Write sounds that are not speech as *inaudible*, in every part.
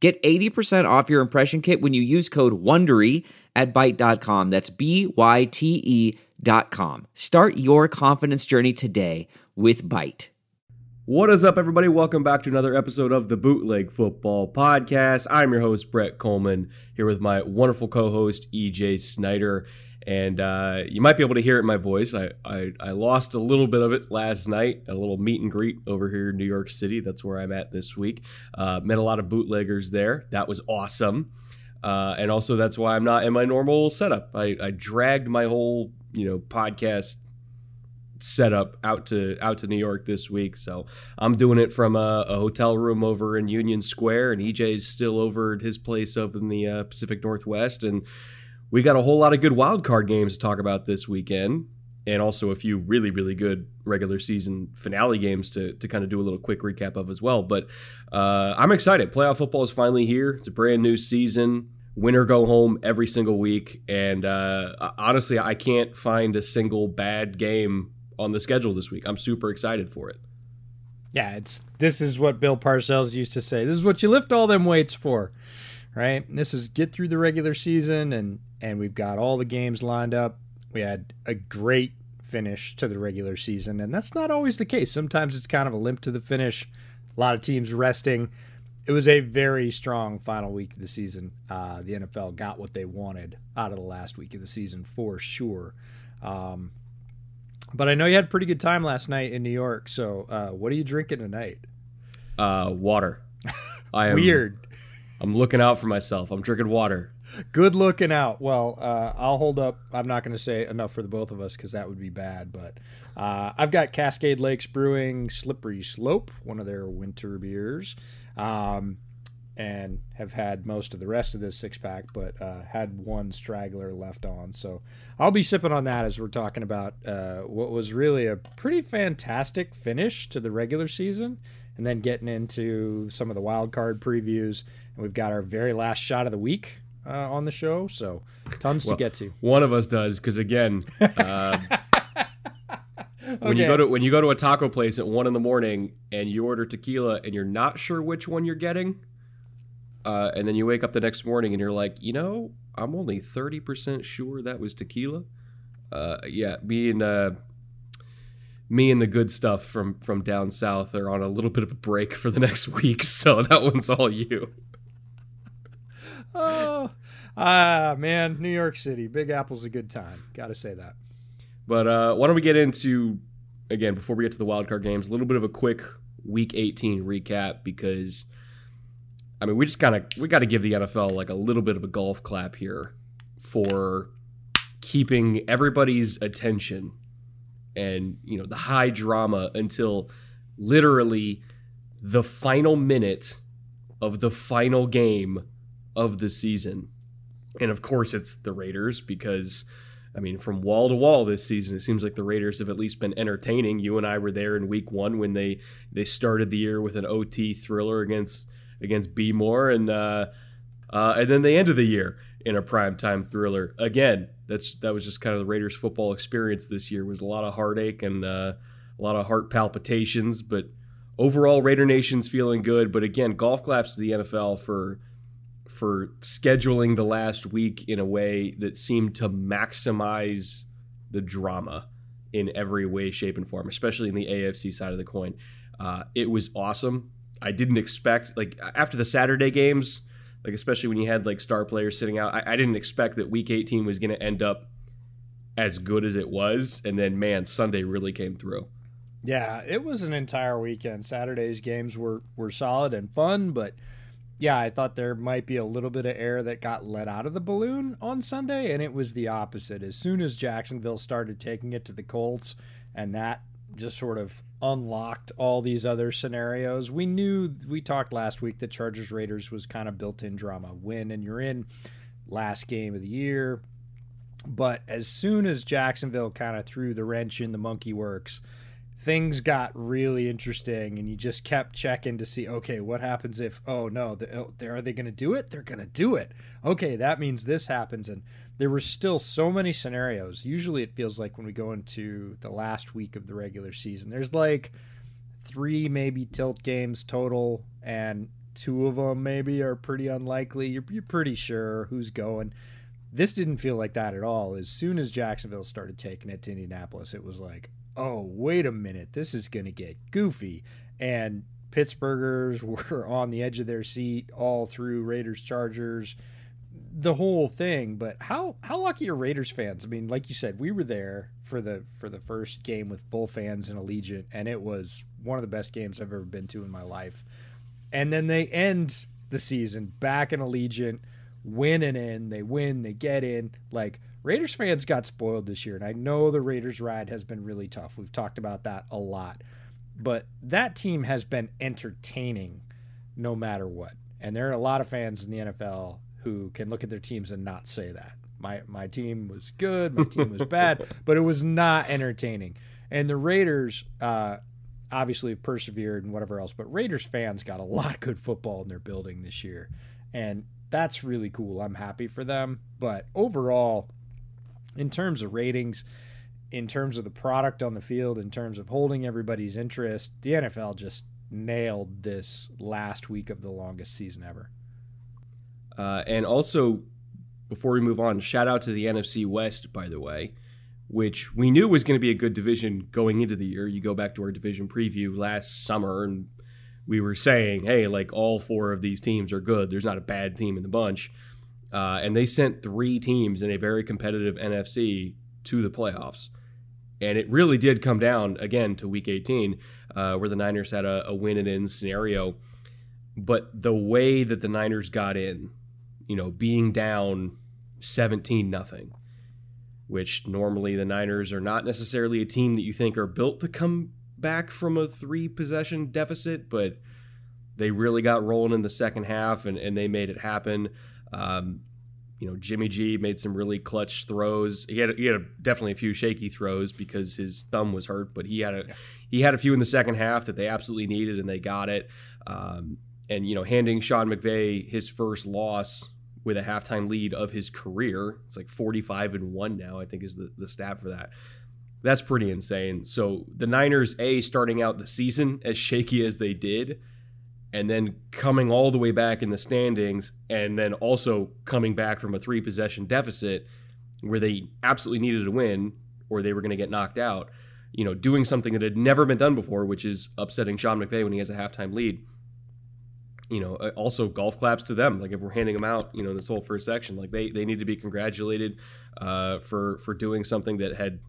Get 80% off your impression kit when you use code WONDERY at Byte.com. That's B-Y-T-E dot com. Start your confidence journey today with Byte. What is up, everybody? Welcome back to another episode of the Bootleg Football Podcast. I'm your host, Brett Kollmann, here with my wonderful co-host, EJ Snyder. And uh, you might be able to hear it in my voice. I, I, I lost a little bit of it last night, a little meet and greet over here in New York City. That's where I'm at this week. Uh, met a lot of bootleggers there. That was awesome. Uh, and also, that's why I'm not in my normal setup. I, I dragged my whole you know podcast setup out to out to New York this week. So I'm doing it from a, a, hotel room over in Union Square, and EJ's still over at his place up in the uh, Pacific Northwest. And we got a whole lot of good wild card games to talk about this weekend, and also a few really, really good regular season finale games to, to kind of do a little quick recap of as well. But uh, I'm excited. Playoff football is finally here. It's a brand new season. Winner go home every single week. And uh, honestly, I can't find a single bad game on the schedule this week. I'm super excited for it. Yeah, it's this is what Bill Parcells used to say. This is what you lift all them weights for, right? This is get through the regular season and and we've got all the games lined up. We had a great finish to the regular season, and that's not always the case. Sometimes it's kind of a limp to the finish. A lot of teams resting. It was a very strong final week of the season. Uh, the NFL got what they wanted out of the last week of the season for sure. Um, but I know you had a pretty good time last night in New York. So, uh, what are you drinking tonight? Uh, water. *laughs* I am, Weird. I'm looking out for myself. I'm drinking water. Good looking out. Well, uh, I'll hold up. I'm not going to say enough for the both of us because that would be bad. But uh, I've got Cascade Lakes Brewing Slippery Slope, one of their winter beers, um, and have had most of the rest of this six pack, but uh, had one straggler left on. So I'll be sipping on that as we're talking about uh, what was really a pretty fantastic finish to the regular season and then getting into some of the wild card previews. And we've got our very last shot of the week uh, on the show, so tons well, to get to. One of us does because again, uh, *laughs* when you go to when you go to a taco place at one in the morning and you order tequila and you're not sure which one you're getting, uh, and then you wake up the next morning and you're like, you know, I'm only thirty percent sure that was tequila. Uh, yeah, me and uh, me and the good stuff from from down south are on a little bit of a break for the next *laughs* week, so that one's all you. Ah, man, New York City, Big Apple's a good time. Got to say that. But uh, why don't we get into again before we get to the wild card games? A little bit of a quick Week 18 recap because I mean we just kind of we got to give the NFL like a little bit of a golf clap here for keeping everybody's attention and you know the high drama until literally the final minute of the final game of the season. And of course it's the Raiders because I mean from wall to wall this season it seems like the Raiders have at least been entertaining. You and I were there in week 1 when they they started the year with an OT thriller against against B More and uh, uh, and then they ended the year in a primetime thriller. Again, that's that was just kind of the Raiders football experience this year. It was a lot of heartache and uh, a lot of heart palpitations, but overall Raider Nation's feeling good. But again, golf claps to the NFL for for scheduling the last week in a way that seemed to maximize the drama in every way, shape, and form, especially in the AFC side of the coin. Uh, it was awesome. I didn't expect like after the Saturday games like especially when you had like star players sitting out. I, I didn't expect that Week 18 was going to end up as good as it was, and then man, Sunday really came through. Yeah, it was an entire weekend. Saturday's games were were solid and fun, but yeah, I thought there might be a little bit of air that got let out of the balloon on Sunday, and it was the opposite. As soon as Jacksonville started taking it to the Colts, and that just sort of unlocked all these other scenarios. We knew we talked last week that Chargers Raiders was kind of built-in drama. Win and you're in last game of the year. But as soon as Jacksonville kind of threw the wrench in the monkey works, things got really interesting and you just kept checking to see okay what happens if oh no the, oh, are they going to do it? They're going to do it. Okay that means this happens. And there were still so many scenarios. Usually it feels like when we go into the last week of the regular season there's like three maybe tilt games total and two of them maybe are pretty unlikely. You're, you're pretty sure who's going. This didn't feel like that at all. As soon as jacksonville started taking it to indianapolis it was like oh, wait a minute, this is going to get goofy. And Pittsburghers *laughs* were on the edge of their seat all through Raiders Chargers, the whole thing. But how how lucky are Raiders fans? I mean, like you said, we were there for the for the first game with full fans in Allegiant, and it was one of the best games I've ever been to in my life. And then they end the season back in Allegiant, winning in. They win, they get in. Like Raiders fans got spoiled this year, and I know the Raiders ride has been really tough. We've talked about that a lot. But that team has been entertaining no matter what. And there are a lot of fans in the NFL who can look at their teams and not say that. My my team was good, my team was bad, *laughs* but it was not entertaining. And the Raiders uh, obviously persevered and whatever else, but Raiders fans got a lot of good football in their building this year. And that's really cool. I'm happy for them. But overall, in terms of ratings, in terms of the product on the field, in terms of holding everybody's interest, the NFL just nailed this last week of the longest season ever. Uh, and also, before we move on, shout out to the NFC West, by the way, which we knew was going to be a good division going into the year. You go back to our division preview last summer, and we were saying, hey, like all four of these teams are good. There's not a bad team in the bunch. Uh, and they sent three teams in a very competitive NFC to the playoffs. And it really did come down again to week 18, uh, where the Niners had a, a win and in scenario. But the way that the Niners got in, you know, being down 17 nothing, which normally the Niners are not necessarily a team that you think are built to come back from a three possession deficit, but they really got rolling in the second half and, and they made it happen. Um, you know, Jimmy G made some really clutch throws. He had he had a, definitely a few shaky throws because his thumb was hurt, but he had a he had a few in the second half that they absolutely needed and they got it. Um, and you know, handing Sean McVay his first loss with a halftime lead of his career. It's like 45 and 1 now, I think is the, the stat for that. That's pretty insane. So the Niners, A, starting out the season as shaky as they did, and then coming all the way back in the standings, and then also coming back from a three possession deficit where they absolutely needed to win or they were going to get knocked out. You know, doing something that had never been done before, which is upsetting Sean McVay when he has a halftime lead. You know, uh, also golf claps to them. Like if we're handing them out, you know, this whole first section, like they, they need to be congratulated uh, for for doing something that had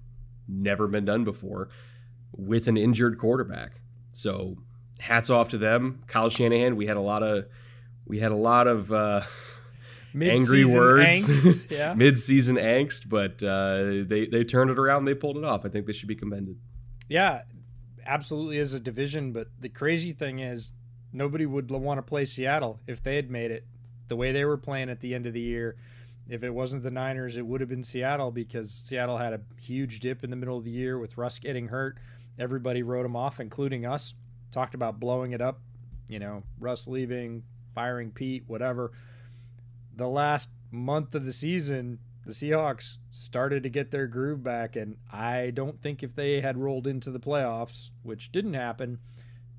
never been done before with an injured quarterback. So hats off to them. Kyle Shanahan, we had a lot of we had a lot of uh, angry words, angst, *laughs* yeah. mid-season angst, but uh, they they turned it around. They pulled it off. I think they should be commended. Yeah, absolutely as a division. But the crazy thing is, nobody would want to play Seattle if they had made it the way they were playing at the end of the year. If it wasn't the Niners, it would have been Seattle because Seattle had a huge dip in the middle of the year with Russ getting hurt. Everybody wrote him off, including us talked about blowing it up, you know, Russ leaving, firing Pete, whatever. The last month of the season, the Seahawks started to get their groove back, and I don't think if they had rolled into the playoffs, which didn't happen,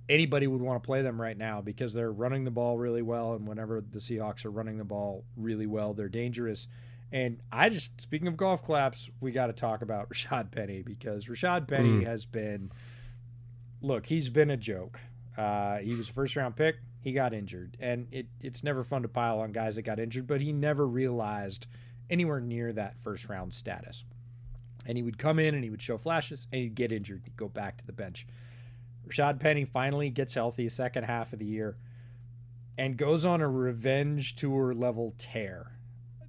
anybody would want to play them right now because they're running the ball really well, and whenever the Seahawks are running the ball really well, they're dangerous. And I just, speaking of golf claps, we got to talk about *laughs* Rashad Penny because Rashad Penny mm. has been look, he's been a joke. Uh, he was a first round pick. He got injured, and it, it's never fun to pile on guys that got injured. But he never realized anywhere near that first round status. And he would come in and he would show flashes, and he'd get injured. He'd go back to the bench. Rashad Penny finally gets healthy second half of the year, and goes on a revenge tour level tear.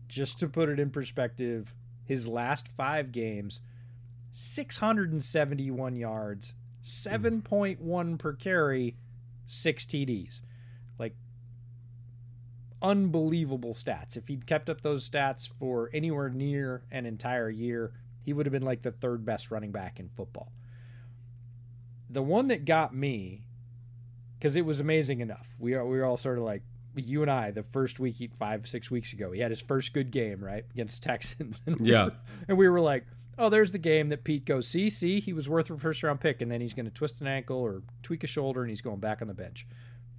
Just to put it in perspective, his last five games, 671 yards, 7.1 per carry, six TDs. Like, unbelievable stats. If he'd kept up those stats for anywhere near an entire year, he would have been like the third best running back in football. The one that got me, because it was amazing enough. We are we were all sort of like you and I the first week, five six weeks ago. He had his first good game right against Texans. *laughs* and Yeah. and we were like, oh, there's the game that Pete goes, see, see, he was worth a first round pick, and then he's going to twist an ankle or tweak a shoulder, and he's going back on the bench.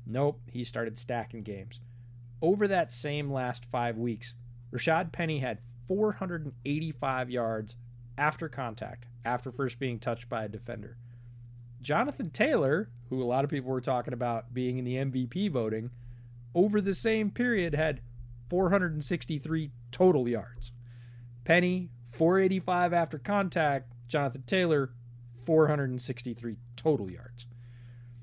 Nope, he started stacking games. Over that same last five weeks, Rashad Penny had 485 yards after contact, after first being touched by a defender. Jonathan Taylor, who a lot of people were talking about being in the MVP voting, over the same period had 463 total yards. Penny, 485 after contact. Jonathan Taylor, 463 total yards.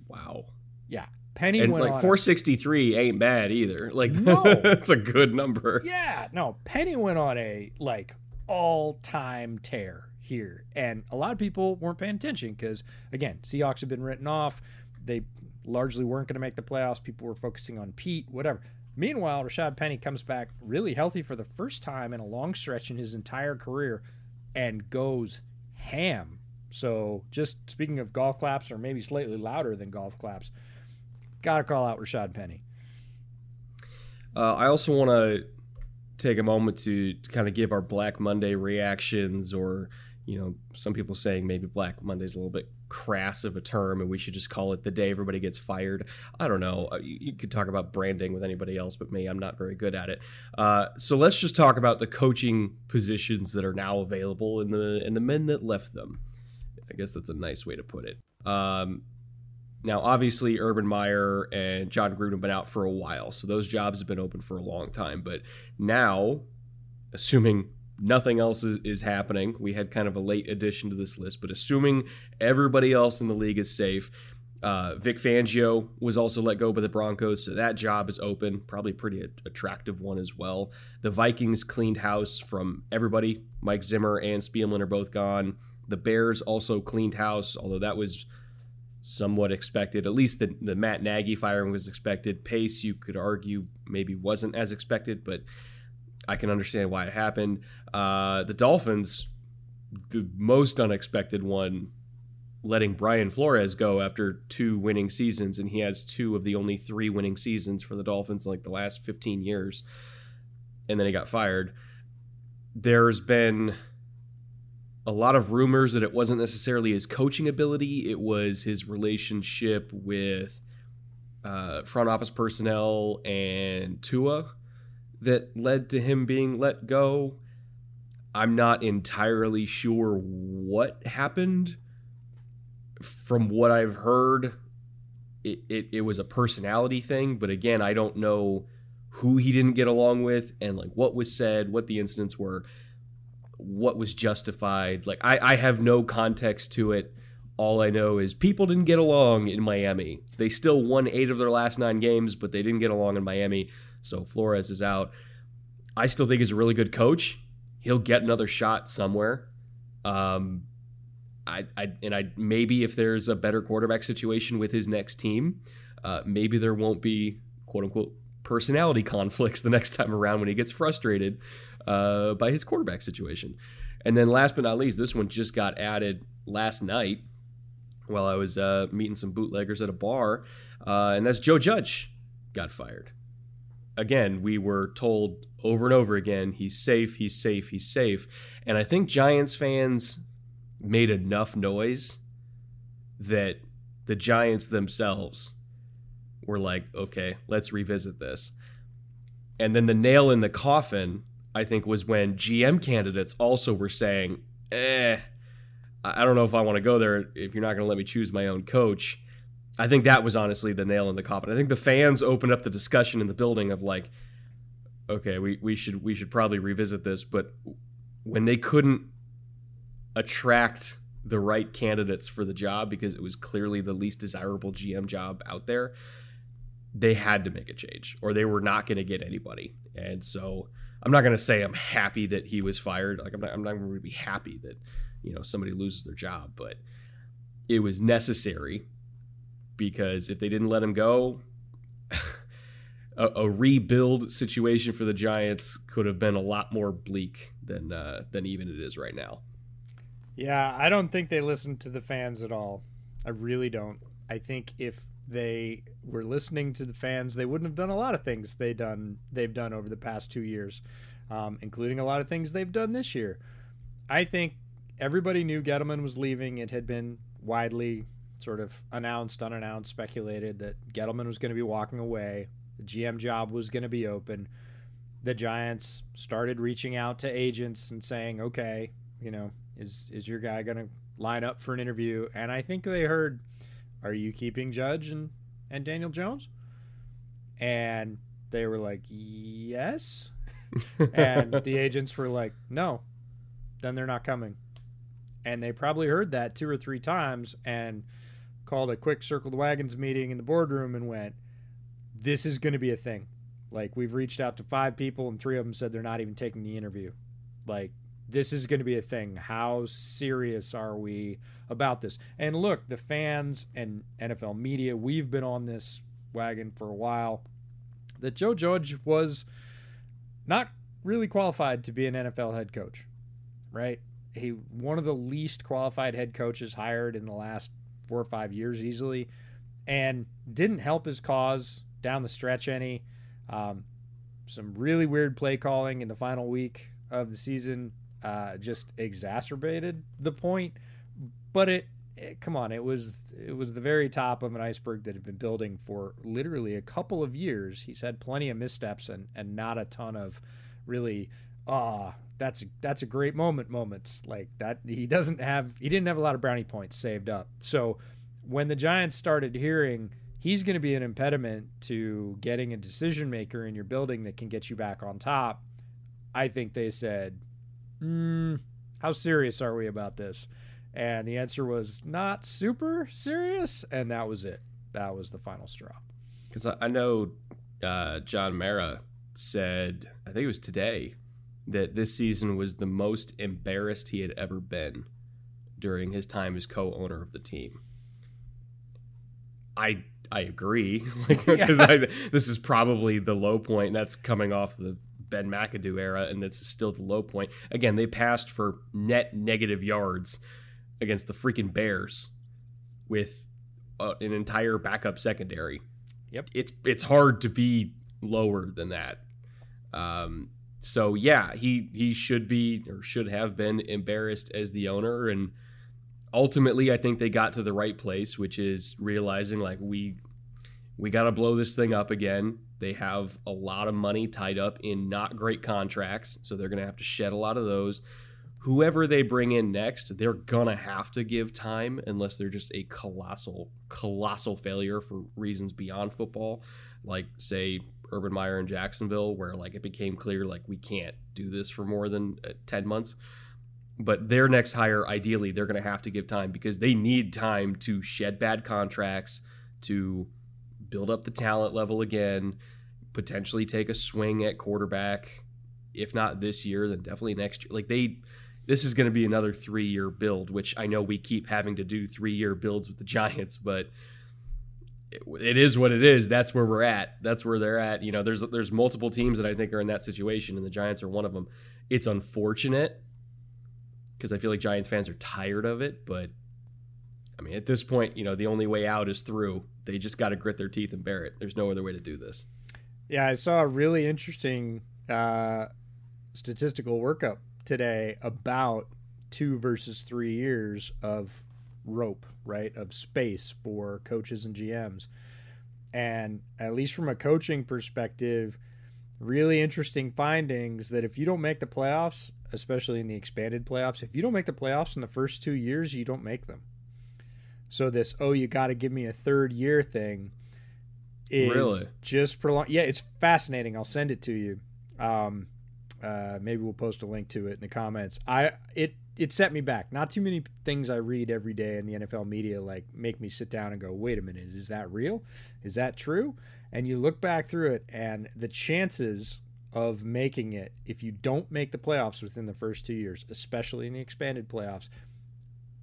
Wow. Yeah. Penny And went like on a- 463 ain't bad either. Like No. *laughs* that's a good number. Yeah, no, Penny went on a like all-time tear here, and a lot of people weren't paying attention because again, Seahawks have been written off. They largely weren't going to make the playoffs. People were focusing on Pete, whatever. Meanwhile, Rashad Penny comes back really healthy for the first time in a long stretch in his entire career, and goes ham. So, just speaking of golf claps, or maybe slightly louder than golf claps, gotta call out Rashad Penny. Uh, I also want to take a moment to, to kind of give our Black Monday reactions, or you know, some people saying maybe Black Monday's a little bit crass of a term, and we should just call it the day everybody gets fired. I don't know. Uh, You, you could talk about branding with anybody else, but me, I'm not very good at it. Uh, so let's just talk about the coaching positions that are now available and the and the men that left them. I guess that's a nice way to put it. Um, now, obviously, Urban Meyer and Jon Gruden have been out for a while, so those jobs have been open for a long time. But now, assuming nothing else is, is happening, we had kind of a late addition to this list, but assuming everybody else in the league is safe, uh, Vic Fangio was also let go by the Broncos, so that job is open. Probably pretty a- attractive one as well. The Vikings cleaned house from everybody. Mike Zimmer and Spielman are both gone. The Bears also cleaned house, although that was somewhat expected. At least the, the Matt Nagy firing was expected. Pace, you could argue, maybe wasn't as expected, but I can understand why it happened. Uh, the Dolphins, the most unexpected one, letting Brian Flores go after two winning seasons, and he has two of the only three winning seasons for the Dolphins in like the last 15 years. And then he got fired. There's been a lot of rumors that it wasn't necessarily his coaching ability, it was his relationship with uh, front office personnel and Tua that led to him being let go. I'm not entirely sure what happened. From what I've heard, it, it, it was a personality thing, but again, I don't know who he didn't get along with and like what was said, what the incidents were what was justified. Like I, I have no context to it. All I know is people didn't get along in Miami. They still won eight of their last nine games, but they didn't get along in Miami. So Flores is out. I still think he's a really good coach. He'll get another shot somewhere. Um, I, I and I maybe if there's a better quarterback situation with his next team, uh, maybe there won't be quote unquote personality *laughs* conflicts the next time around when he gets frustrated uh, by his quarterback situation. And then last but not least, this one just got added last night while I was uh, meeting some bootleggers at a bar, uh, and that's Joe Judge got fired. Again, we were told over and over again he's safe, he's safe, he's safe. And I think Giants fans made enough noise that the Giants themselves were like, okay, let's revisit this. And then the nail in the coffin, I think, was when GM candidates also were saying, eh, I don't know if I want to go there if you're not going to let me choose my own coach. I think that was honestly the nail in the coffin. I think the fans opened up the discussion in the building of like, okay, we, we should we should probably revisit this. But when they couldn't attract the right candidates for the job because it was clearly the least desirable GM job out there, they had to make a change or they were not going to get anybody. And so I'm not going to say I'm happy that he was fired. Like I'm not, I'm not going to be happy that, you know, somebody loses their job, but it was necessary because if they didn't let him go, *laughs* a, a, rebuild situation for the Giants could have been a lot more bleak than uh, than even it is right now. Yeah, I don't think they listened to the fans at all. I really don't. I think if they were listening to the fans, they wouldn't have done a lot of things they done they've done over the past two years, um, including a lot of things they've done this year. I think everybody knew Gettleman was leaving. It had been widely sort of announced, unannounced, speculated that Gettleman was going to be walking away. The GM job was going to be open. The Giants started reaching out to agents and saying, "Okay, you know, is is your guy going to line up for an interview?" And I think they heard, "Are you keeping Judge and and Daniel Jones?" And they were like, "Yes." *laughs* and the agents were like, "No." Then they're not coming. And they probably heard that two or three times and called a quick circle the wagons meeting in the boardroom and went, This is going to be a thing. Like, we've reached out to five people, and three of them said they're not even taking the interview. Like, this is going to be a thing. How serious are we about this? And look, the fans and NFL media, we've been on this wagon for a while. That Joe Judge was not really qualified to be an NFL head coach, right? He one of the least qualified head coaches hired in the last four or five years easily, and didn't help his cause down the stretch any. Um, some really weird play calling in the final week of the season uh, just exacerbated the point. But it, it, come on, it was it was the very top of an iceberg that had been building for literally a couple of years. He's had plenty of missteps and and not a ton of really ah that's that's a great moment moments like that he doesn't have he didn't have a lot of brownie points saved up. So when the giants started hearing he's going to be an impediment to getting a decision maker in your building that can get you back on top i think they said mm, how serious are we about this? And the answer was not super serious and that was it. That was the final straw. Because i know uh, john mara said i think it was today that this season was the most embarrassed he had ever been during his time as co-owner of the team. I I agree *laughs* because yeah. this is probably the low point. That's coming off the Ben McAdoo era, and this is still the low point. Again, they passed for net negative yards against the freaking Bears with uh, an entire backup secondary. Yep, it's it's hard to be lower than that. Um, so yeah, he he should be or should have been embarrassed as the owner and ultimately I think they got to the right place, which is realizing like we we got to blow this thing up again. They have a lot of money tied up in not great contracts, so they're going to have to shed a lot of those. Whoever they bring in next, they're going to have to give time unless they're just a colossal colossal failure for reasons beyond football, like say Urban Meyer in Jacksonville, where like it became clear like we can't do this for more than uh, ten months. But their next hire, ideally, they're going to have to give time because they need time to shed bad contracts, to build up the talent level again, potentially take a swing at quarterback. If not this year, then definitely next year. Like they, this is going to be another three year build, which I know we keep having to do three year builds with the *laughs* Giants, but it is what it is. That's where we're at. That's where they're at. You know, there's there's multiple teams that I think are in that situation, and the Giants are one of them. It's unfortunate because I feel like Giants fans are tired of it, but I mean, at this point, you know, the only way out is through. They just got to grit their teeth and bear it. There's no other way to do this. Yeah, I saw a really interesting uh, statistical workup today about two versus three years of rope, right, of space for coaches and GMs. And at least from a coaching perspective, really interesting findings that if you don't make the playoffs, especially in the expanded playoffs, if you don't make the playoffs in the first two years, you don't make them. So this, oh, you got to give me a third year thing is really? just prolong. Yeah, it's fascinating. I'll send it to you. Um, uh, maybe we'll post a link to it in the comments. I it it set me back. Not too many things I read every day in the NFL media like make me sit down and go, wait a minute, is that real? Is that true? And you look back through it, and the chances of making it, if you don't make the playoffs within the first two years, especially in the expanded playoffs,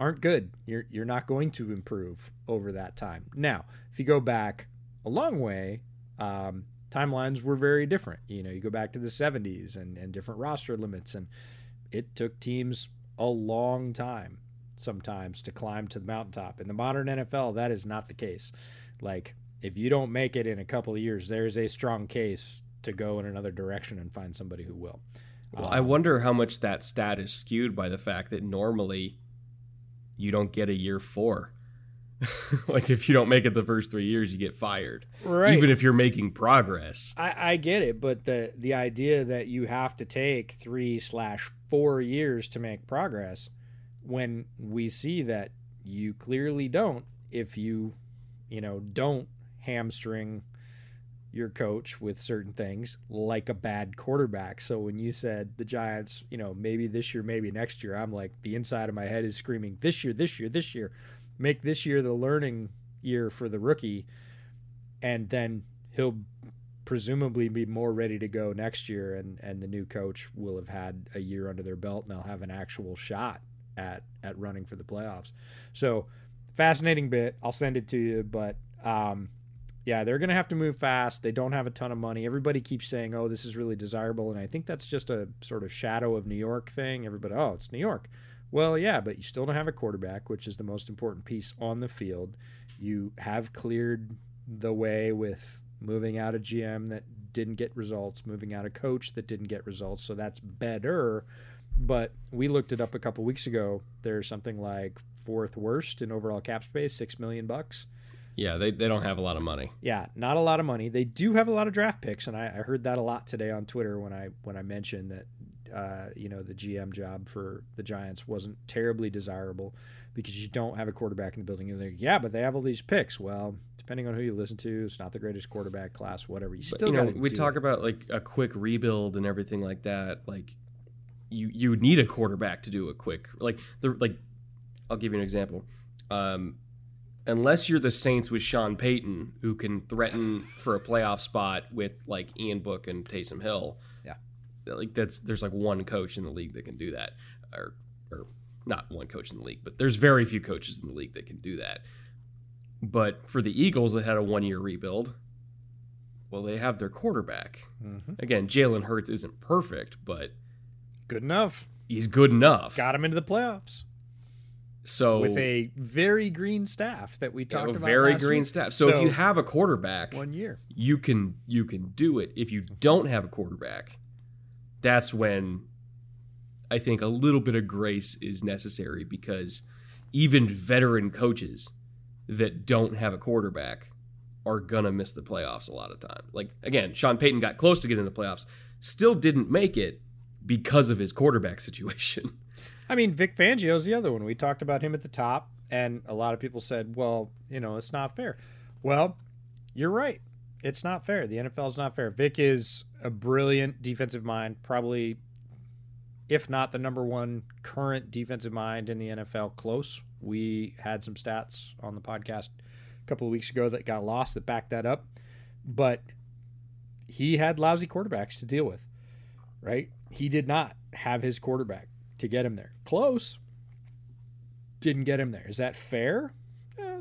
aren't good. You're you're not going to improve over that time. Now, if you go back a long way, um, timelines were very different. You know, you go back to the 70s and, and different roster limits, and it took teams a long time sometimes to climb to the mountaintop. In the modern NFL, that is not the case. Like, if you don't make it in a couple of years, there's a strong case to go in another direction and find somebody who will. Well, um, I wonder how much that stat is skewed by the fact that normally you don't get a year four. *laughs* like if you don't make it the first three years, you get fired. Right. Even if you're making progress. I, I get it, but the the idea that you have to take three slash four years to make progress, when we see that you clearly don't, if you, you know, don't hamstring your coach with certain things like a bad quarterback. So when you said the Giants, you know, maybe this year, maybe next year, I'm like the inside of my head is screaming this year, this year, this year. Make this year the learning year for the rookie and then he'll presumably be more ready to go next year and and the new coach will have had a year under their belt and they'll have an actual shot at at running for the playoffs. So fascinating bit. I'll send it to you, but um yeah, they're going to have to move fast. They don't have a ton of money. Everybody keeps saying, "Oh, this is really desirable," and I think that's just a sort of shadow of New York thing. Everybody, "Oh, it's New York." Well, yeah, but you still don't have a quarterback, which is the most important piece on the field. You have cleared the way with moving out a GM that didn't get results, moving out a coach that didn't get results, so that's better. But we looked it up a couple weeks ago. There's something like fourth worst in overall cap space, six million bucks. Yeah, they, they don't have a lot of money. Yeah, not a lot of money. They do have a lot of draft picks, and I, I heard that a lot today on Twitter when I when I mentioned that uh, you know the GM job for the Giants wasn't terribly desirable because you don't have a quarterback in the building. And they're like, yeah, but they have all these picks. Well, depending on who you listen to, it's not the greatest quarterback class. Whatever. You still but, you know we talk it. about like a quick rebuild and everything like that. Like you you would need a quarterback to do a quick like the like. I'll give you an example. Um, unless you're the Saints with Sean Payton, who can threaten for a playoff spot with like Ian Book and Taysom Hill. Like that's there's like one coach in the league that can do that, or or not one coach in the league, but there's very few coaches in the league that can do that. But for the Eagles that had a one year rebuild, well, they have their quarterback. Mm-hmm. Again, Jalen Hurts isn't perfect, but good enough. He's good enough. Got him into the playoffs. So with a very green staff that we talked about, very green week. staff. So, so, if you have a quarterback, one year, you can you can do it. If you don't have a quarterback, that's when I think a little bit of grace is necessary because even veteran coaches that don't have a quarterback are gonna miss the playoffs a lot of time. Like again, Sean Payton got close to getting the playoffs, still didn't make it because of his quarterback *laughs* situation. I mean, Vic Fangio's the other one. We talked about him at the top, and a lot of people said, well, you know, it's not fair. Well, you're right. It's not fair. The NFL is not fair. Vic is a brilliant defensive mind, probably, if not the number one current defensive mind in the NFL, close. We had some stats on the podcast a couple of weeks ago that got lost that backed that up. But he had lousy quarterbacks to deal with, right? He did not have his quarterback to get him there. Close. Didn't get him there. Is that fair?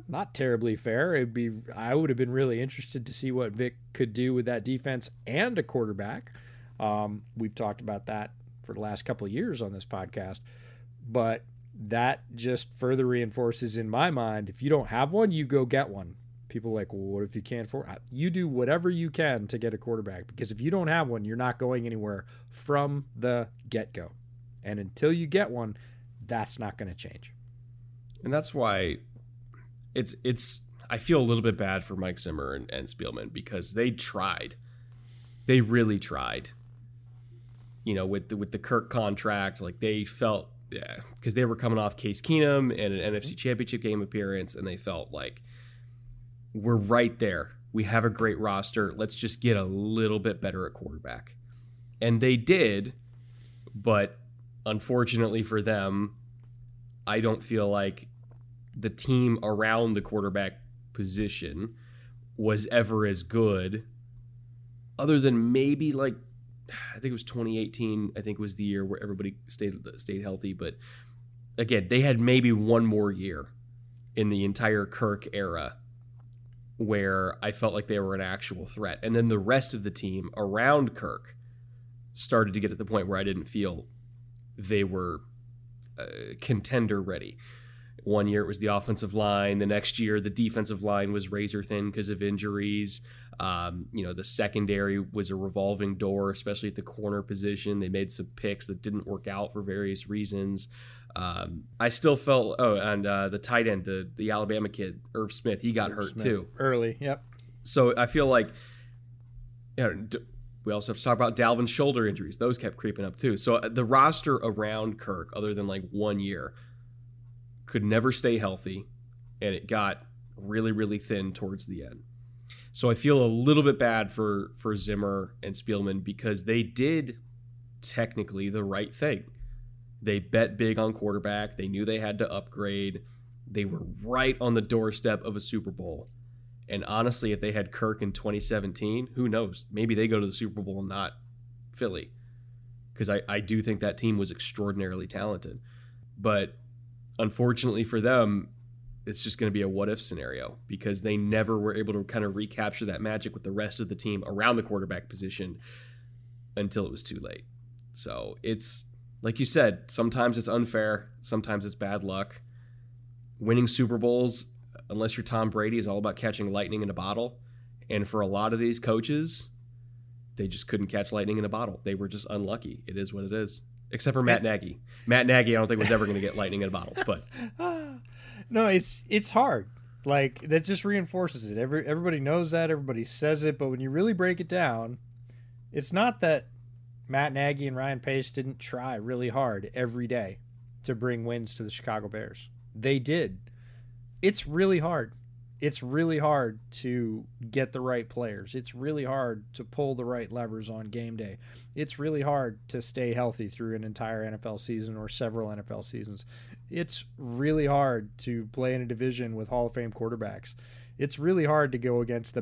Not terribly fair. It'd be I would have been really interested to see what Vic could do with that defense and a quarterback. Um, we've talked about that for the last couple of years on this podcast, but that just further reinforces in my mind if you don't have one, you go get one. People like, well, what if you can't afford? You do whatever you can to get a quarterback because if you don't have one, you're not going anywhere from the get go. And until you get one, that's not going to change. And that's why it's it's I feel a little bit bad for Mike Zimmer and, and Spielman because they tried. They really tried. You know, with the with the Kirk contract, like they felt yeah, because they were coming off Case Keenum and an NFC mm-hmm. Championship game appearance, and they felt like we're right there. We have a great roster. Let's just get a little bit better at quarterback. And they did, but unfortunately for them, I don't feel like the team around the quarterback position was ever as good other than maybe like I think it was 2018 I think was the year where everybody stayed stayed healthy but again, they had maybe one more year in the entire Kirk era where I felt like they were an actual threat. And then the rest of the team around Kirk started to get at the point where I didn't feel they were uh, contender ready. One year it was the offensive line. The next year the defensive line was razor thin because of injuries. Um, you know, the secondary was a revolving door, especially at the corner position. They made some picks that didn't work out for various reasons. Um, I still felt oh, and uh, the tight end, the the Alabama kid, Irv Smith, he got Irv hurt Smith, too. early. Yep. So I feel like, yeah, d- we also have to talk about Dalvin's shoulder injuries; those kept creeping up too. So uh, the roster around Kirk, other than like one year, could never stay healthy, and it got really, really thin towards the end. So I feel a little bit bad for for Zimmer and Spielman because they did technically the right thing. They bet big on quarterback. They knew they had to upgrade. They were right on the doorstep of a Super Bowl. And honestly, if they had Kirk in 2017, who knows? Maybe they go to the Super Bowl not Philly. Because I, I do think that team was extraordinarily talented. But unfortunately for them, it's just going to be a what if scenario because they never were able to kind of recapture that magic with the rest of the team around the quarterback position until it was too late. So it's like you said, sometimes it's unfair, sometimes it's bad luck. Winning Super Bowls, unless you're Tom Brady, is all about catching lightning in a bottle. And for a lot of these coaches, they just couldn't catch lightning in a bottle. They were just unlucky. It is what it is. Except for Matt Nagy. Matt Nagy, I don't think was ever going to get lightning in a bottle. But *laughs* no, it's it's hard. Like that just reinforces it. Every everybody knows that. Everybody says it. But when you really break it down, it's not that Matt Nagy and Ryan Pace didn't try really hard every day to bring wins to the Chicago Bears. They did. It's really hard. It's really hard to get the right players. It's really hard to pull the right levers on game day. It's really hard to stay healthy through an entire NFL season or several NFL seasons. It's really hard to play in a division with Hall of Fame quarterbacks. It's really hard to go against the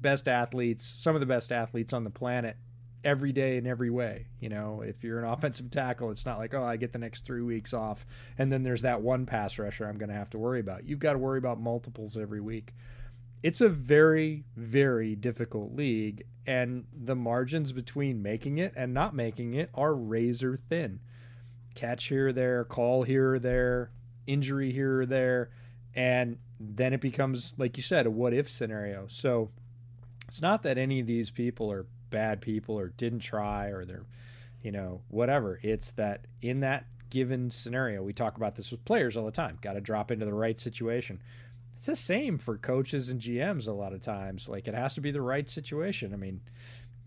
best athletes, some of the best athletes on the planet every day in every way. You know, if you're an offensive tackle, it's not like, oh, I get the next three weeks off, and then there's that one pass rusher I'm going to have to worry about. You've got to worry about multiples every week. It's a very, very difficult league, and the margins between making it and not making it are razor thin. Catch here or there, call here or there, injury here or there, and then it becomes, like you said, a what if scenario. So it's not that any of these people are bad people or didn't try or they're, you know, whatever. It's that in that given scenario, we talk about this with players all the time. Got to drop into the right situation. It's the same for coaches and GMs a lot of times. Like it has to be the right situation. I mean,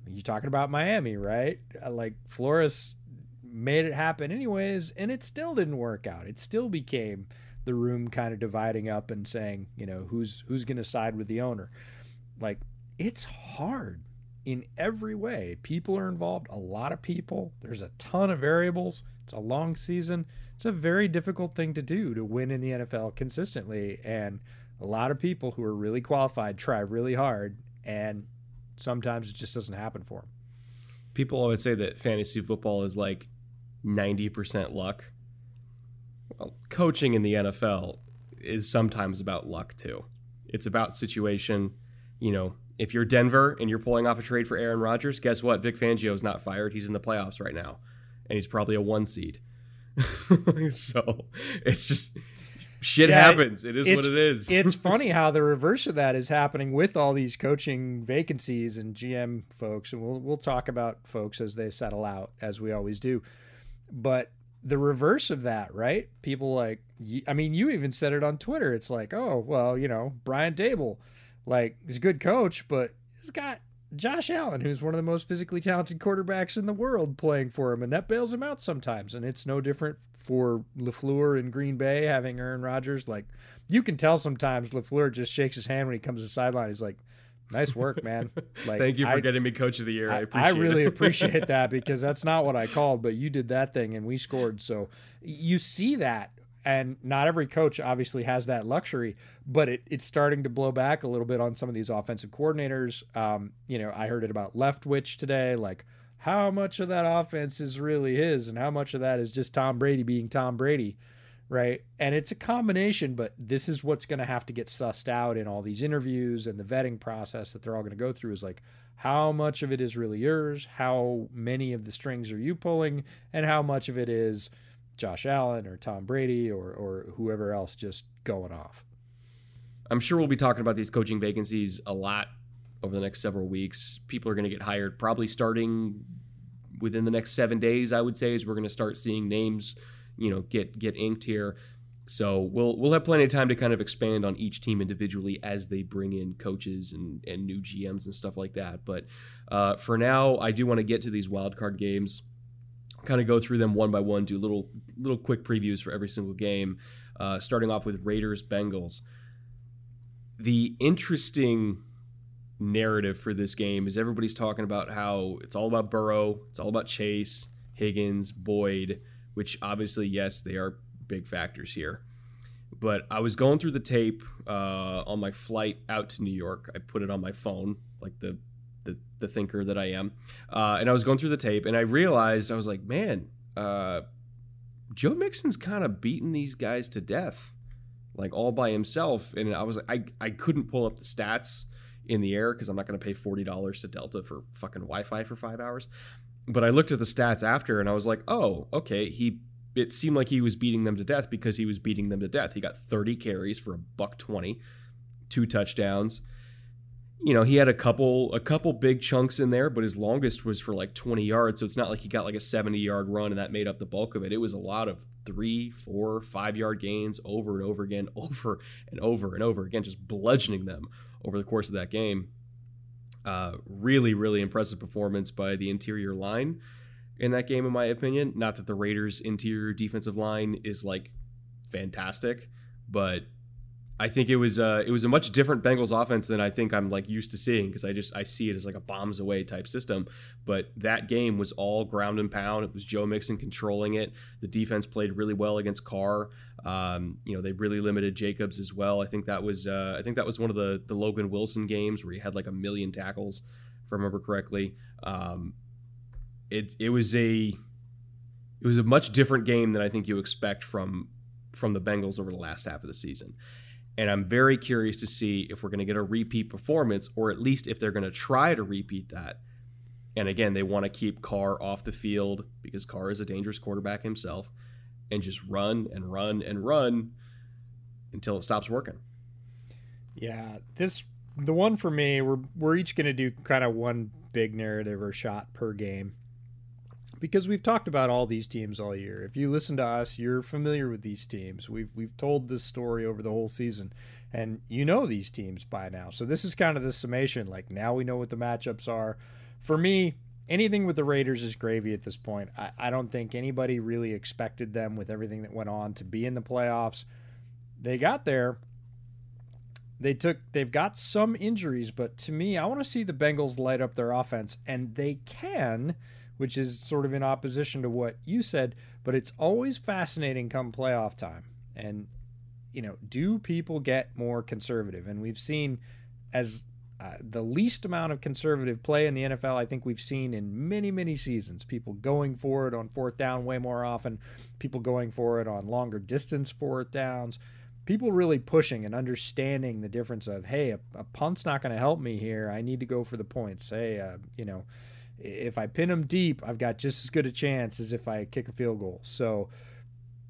you're talking about Miami, right? Uh, like Flores made it happen anyways, and it still didn't work out. It still became the room kind of dividing up and saying, you know, who's who's going to side with the owner. Like it's hard in every way. People are involved, a lot of people. There's a ton of variables. It's a long season. It's a very difficult thing to do to win in the NFL consistently. And a lot of people who are really qualified try really hard, and sometimes it just doesn't happen for them. People always say that fantasy football is like 90% luck. Well, coaching in the NFL is sometimes about luck too. It's about situation. You know, if you're Denver and you're pulling off a trade for Aaron Rodgers, guess what? Vic Fangio is not fired. He's in the playoffs right now, and he's probably a one seed. *laughs* so it's just shit yeah, happens. It is what it is. *laughs* it's *laughs* funny how the reverse of that is happening with all these coaching vacancies and GM folks, and we'll we'll talk about folks as they settle out, as we always do. But the reverse of that, right? People like, I mean, you even said it on Twitter. It's like, oh, well, you know, Brian Daboll like he's a good coach, but he's got Josh Allen, who's one of the most physically talented quarterbacks in the world, playing for him, and that bails him out sometimes. And it's no different for Lafleur in Green Bay having Aaron Rodgers. Like you can tell sometimes Lafleur just shakes his hand when he comes to the sideline. He's like, "Nice work, man." *laughs* Like, Thank you for I, getting me coach of the year. I, I, I really appreciate *laughs* that because that's not what I called, but you did that thing and we scored. So you see that and not every coach obviously has that luxury, but it, it's starting to blow back a little bit on some of these offensive coordinators. Um, you know, I heard it about Leftwich today, like how much of that offense is really his, and how much of that is just Tom Brady being Tom Brady, right? And it's a combination, but this is what's going to have to get sussed out in all these interviews and the vetting process that they're all going to go through is like how much of it is really yours, how many of the strings are you pulling, and how much of it is Josh Allen or Tom Brady or or whoever else just going off. I'm sure we'll be talking about these coaching vacancies a lot over the next several weeks. People are going to get hired probably starting within the next 7 days, I would say, is we're going to start seeing names you know get get inked here. So we'll we'll have plenty of time to kind of expand on each team individually as they bring in coaches and, and new GMs and stuff like that. But uh, for now, I do want to get to these wildcard games, kind of go through them one by one, do little little quick previews for every single game. Uh, starting off with Raiders Bengals. The interesting narrative for this game is everybody's talking about how it's all about Burrow, it's all about Chase, Higgins, Boyd which obviously, yes, they are big factors here. But I was going through the tape uh, on my flight out to New York. I put it on my phone, like the the, the thinker that I am, uh, and I was going through the tape, and I realized I was like, man, uh, Joe Mixon's kind of beating these guys to death, like all by himself. And I was like, I I couldn't pull up the stats in the air because I'm not going to pay forty dollars to Delta for fucking Wi-Fi for five hours but I looked at the stats after and I was like, oh, okay, he it seemed like he was beating them to death because he was beating them to death. He got 30 carries for a buck 20, two touchdowns. You know, he had a couple a couple big chunks in there, but his longest was for like 20 yards. So it's not like he got like a 70 yard run and that made up the bulk of it. It was a lot of three, four, five yard gains over and over again, *laughs* over and over and over again, just bludgeoning them over the course of that game. Uh, really, really impressive performance by the interior line in that game, in my opinion. Not that the Raiders' interior defensive line is like fantastic, but I think it was uh, it was a much different Bengals offense than I think I'm like used to seeing because I just I see it as like a bombs away type system. But that game was all ground and pound. It was Joe Mixon controlling it. The defense played really well against Carr. Um, you know they really limited Jacobs as well. I think that was uh, I think that was one of the the Logan Wilson games where he had like a million tackles, if I remember correctly. Um, it it was a it was a much different game than I think you expect from from the Bengals over the last half of the season. And I'm very curious to see if we're going to get a repeat performance, or at least if they're going to try to repeat that. And again, they want to keep Carr off the field because Carr is a dangerous quarterback himself and just run and run and run until it stops working. Yeah, this the one for me. We're we're each going to do kind of one big narrative or shot per game because we've talked about all these teams all year. If you listen to us, you're familiar with these teams. We've we've told this story over the whole season, and you know these teams by now. So this is kind of the summation. Like now we know what the matchups are. For me, anything with the Raiders is gravy at this point. I, I don't think anybody really expected them with everything that went on to be in the playoffs. They got there. They took they've got some injuries, but to me, I want to see the Bengals light up their offense, and they can which is sort of in opposition to what you said, but it's always fascinating come playoff time. And, you know, do people get more conservative? And we've seen as uh, the least amount of conservative play in the NFL I think we've seen in many, many seasons. People going for it on fourth down way more often, people going for it on longer distance fourth downs, people really pushing and understanding the difference of, hey, a, a punt's not going to help me here. I need to go for the points. Hey, uh, you know, if I pin them deep, I've got just as good a chance as if I kick a field goal. So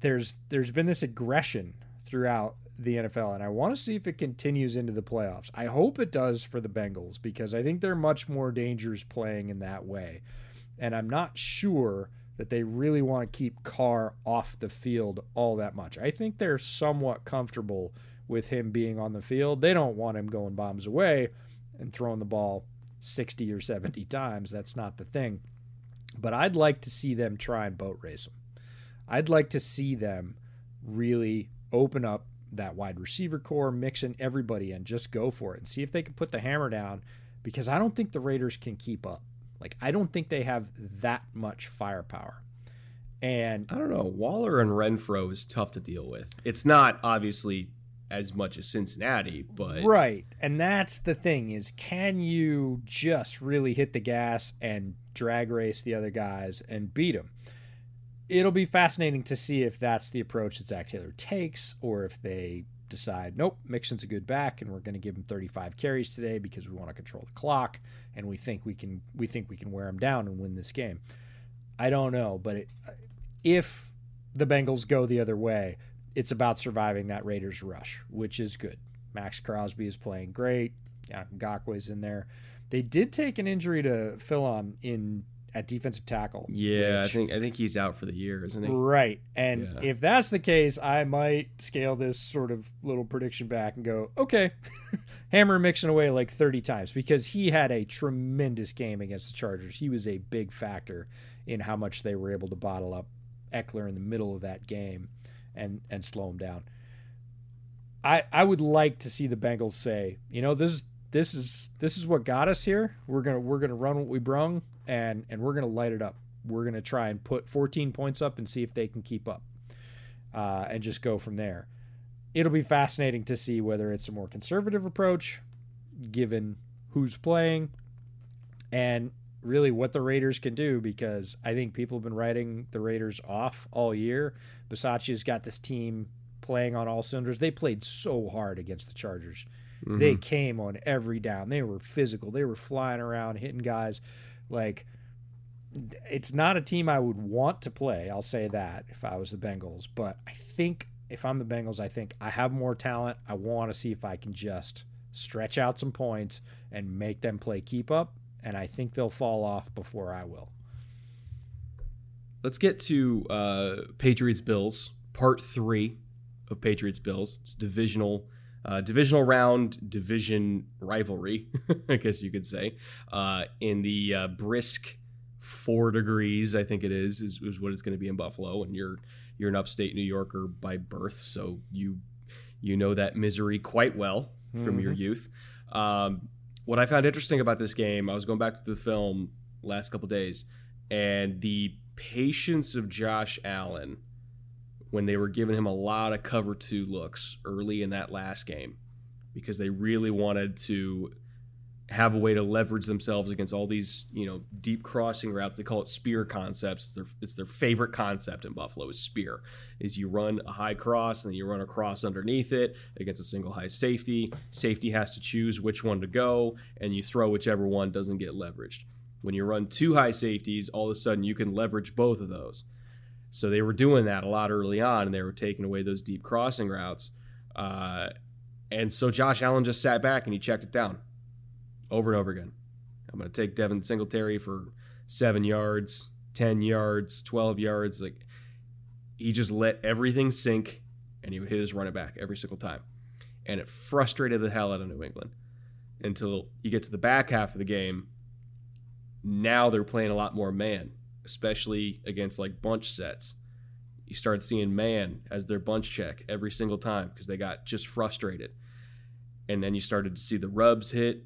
there's there's been this aggression throughout the NFL, and I want to see if it continues into the playoffs. I hope it does for the Bengals because I think they're much more dangerous playing in that way, and I'm not sure that they really want to keep Carr off the field all that much. I think they're somewhat comfortable with him being on the field. They don't want him going bombs away and throwing the ball 60 or 70 times. That's not the thing. But I'd like to see them try and boat race them. I'd like to see them really open up that wide receiver core, mixing everybody and just go for it and see if they can put the hammer down because I don't think the Raiders can keep up. Like, I don't think they have that much firepower. And I don't know. Waller and Renfro is tough to deal with. It's not obviously as much as Cincinnati, but right. And that's the thing is, can you just really hit the gas and drag race the other guys and beat them? it'll be fascinating to see if that's the approach that Zac Taylor takes, or if they decide, nope, Mixon's a good back, and we're going to give him 35 carries today because we want to control the clock, and we think we can we think we can wear him down and win this game. I don't know, but it, if the Bengals go the other way, it's about surviving that Raiders rush, which is good. Maxx Crosby is playing great. Yeah, in there. They did take an injury to Philon in at defensive tackle. Yeah, which, I think I think he's out for the year, isn't he? Right. And yeah. if that's the case, I might scale this sort of little prediction back and go, okay, *laughs* hammer Mixon away like 30 times because he had a tremendous game against the Chargers. He was a big factor in how much they were able to bottle up Ekeler in the middle of that game and and slow them down. I I would like to see the Bengals say, you know, this is this is this is what got us here. We're gonna we're gonna run what we brung and and we're gonna light it up. We're gonna try and put 14 points up and see if they can keep up, uh, and just go from there. It'll be fascinating to see whether it's a more conservative approach, given who's playing, and really what the Raiders can do because I think people have been writing the Raiders off all year. Bisaccia's got this team playing on all cylinders. They played so hard against the Chargers. Mm-hmm. They came on every down. They were physical. They were flying around, hitting guys. Like it's not a team I would want to play. I'll say that if I was the Bengals, but I think if I'm the Bengals, I think I have more talent. I want to see if I can just stretch out some points and make them play keep up and I think they'll fall off before I will. Let's get to uh, Patriots Bills, part three of Patriots Bills. It's divisional, uh, divisional round, division rivalry, *laughs* I guess you could say. Uh, in the uh, brisk four degrees, I think it is, is, is what it's going to be in Buffalo, and you're you're an upstate New Yorker by birth, so you you know that misery quite well from mm-hmm. your youth. Um, what I found interesting about this game, I was going back to the film last couple days, and the patience of Josh Allen when they were giving him a lot of cover two looks early in that last game because they really wanted to have a way to leverage themselves against all these, you know, deep crossing routes. They call it spear concepts. It's their, it's their favorite concept in Buffalo is spear. Is you run a high cross and then you run a cross underneath it against a single high safety. Safety has to choose which one to go, and you throw whichever one doesn't get leveraged. When you run two high safeties, all of a sudden you can leverage both of those. So they were doing that a lot early on, and they were taking away those deep crossing routes. Uh, and so Josh Allen just sat back and he checked it down over and over again. I'm going to take Devin Singletary for seven yards, 10 yards, 12 yards. Like he just let everything sink and he would hit his running back every single time. And it frustrated the hell out of New England until you get to the back half of the game. Now they're playing a lot more man, especially against like bunch sets. You start seeing man as their bunch check every single time because they got just frustrated. And then you started to see the rubs hit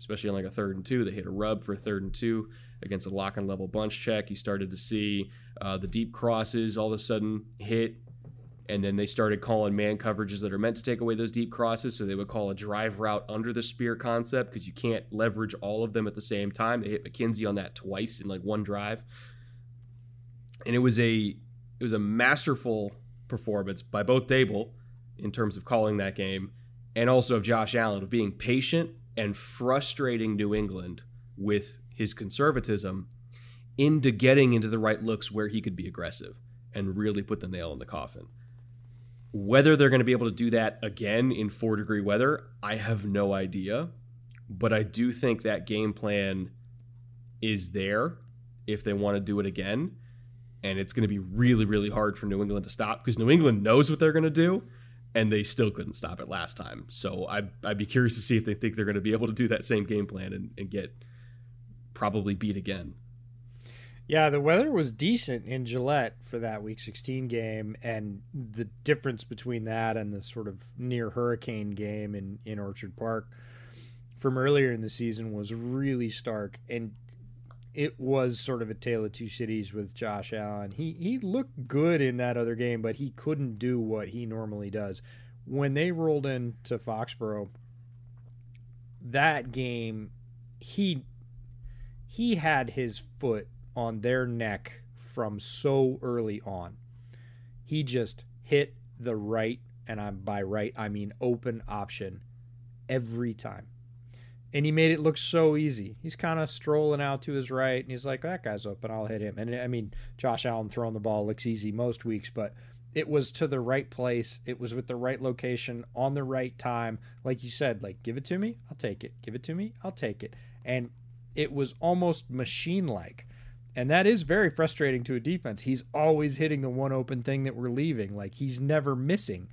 especially on like a third and two. They hit a rub for a third and two against a lock and level bunch check. You started to see uh, the deep crosses all of a sudden hit. And then they started calling man coverages that are meant to take away those deep crosses. So they would call a drive route under the spear concept because you can't leverage all of them at the same time. They hit McKenzie on that twice in like one drive. And it was a it was a masterful performance by both Daboll in terms of calling that game and also of Josh Allen of being patient and frustrating New England with his conservatism into getting into the right looks where he could be aggressive and really put the nail in the coffin. Whether they're going to be able to do that again in four degree weather, I have no idea. But I do think that game plan is there if they want to do it again. And it's going to be really, really hard for New England to stop because New England knows what they're going to do and they still couldn't stop it last time. So I, I'd be curious to see if they think they're going to be able to do that same game plan and, and get probably beat again. Yeah, the weather was decent in Gillette for that Week 16 game, and the difference between that and the sort of near hurricane game in, in Orchard Park from earlier in the season was really stark. And it was sort of a tale of two cities with Josh Allen. He he looked good in that other game, but he couldn't do what he normally does. When they rolled into Foxborough, that game, he he had his foot on their neck from so early on. He just hit the right, and I'm by right, I mean open option every time. And he made it look so easy. He's kind of strolling out to his right, and he's like, that guy's open, I'll hit him. And I mean, Josh Allen throwing the ball looks easy most weeks, but it was to the right place. It was with the right location on the right time. Like you said, like give it to me, I'll take it. Give it to me, I'll take it. And it was almost machine like. And that is very frustrating to a defense. He's always hitting the one open thing that we're leaving. Like he's never missing.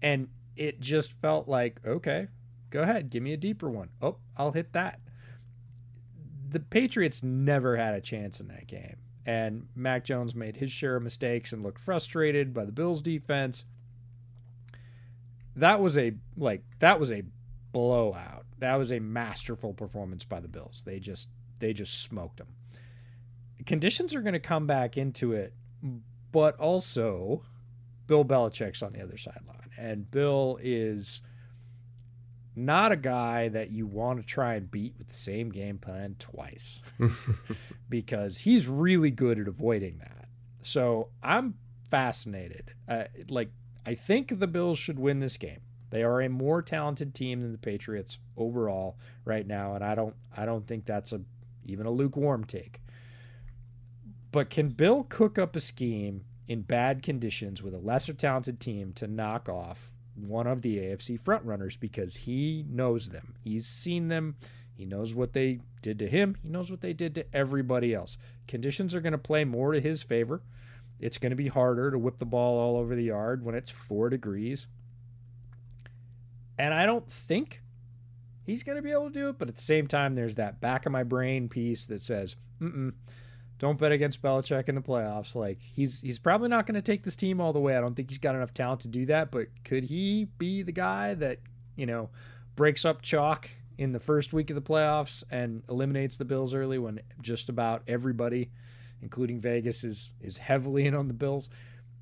And it just felt like, okay, go ahead, give me a deeper one. Oh, I'll hit that. The Patriots never had a chance in that game. And Mac Jones made his share of mistakes and looked frustrated by the Bills defense. That was a like that was a blowout. That was a masterful performance by the Bills. They just they just smoked them. Conditions are going to come back into it, but also Bill Belichick's on the other sideline, and Bill is not a guy that you want to try and beat with the same game plan twice *laughs* because he's really good at avoiding that. So I'm fascinated. Uh, like, I think the Bills should win this game. They are a more talented team than the Patriots overall right now, and I don't I don't think that's a even a lukewarm take. But can Bill cook up a scheme in bad conditions with a lesser talented team to knock off one of the AFC frontrunners because he knows them. He's seen them. He knows what they did to him. He knows what they did to everybody else. Conditions are going to play more to his favor. It's going to be harder to whip the ball all over the yard when it's four degrees. And I don't think he's going to be able to do it. But at the same time, there's that back of my brain piece that says, mm don't bet against Belichick in the playoffs. Like he's he's probably not going to take this team all the way. I don't think he's got enough talent to do that. But could he be the guy that you know breaks up chalk in the first week of the playoffs and eliminates the Bills early when just about everybody, including Vegas, is is heavily in on the Bills?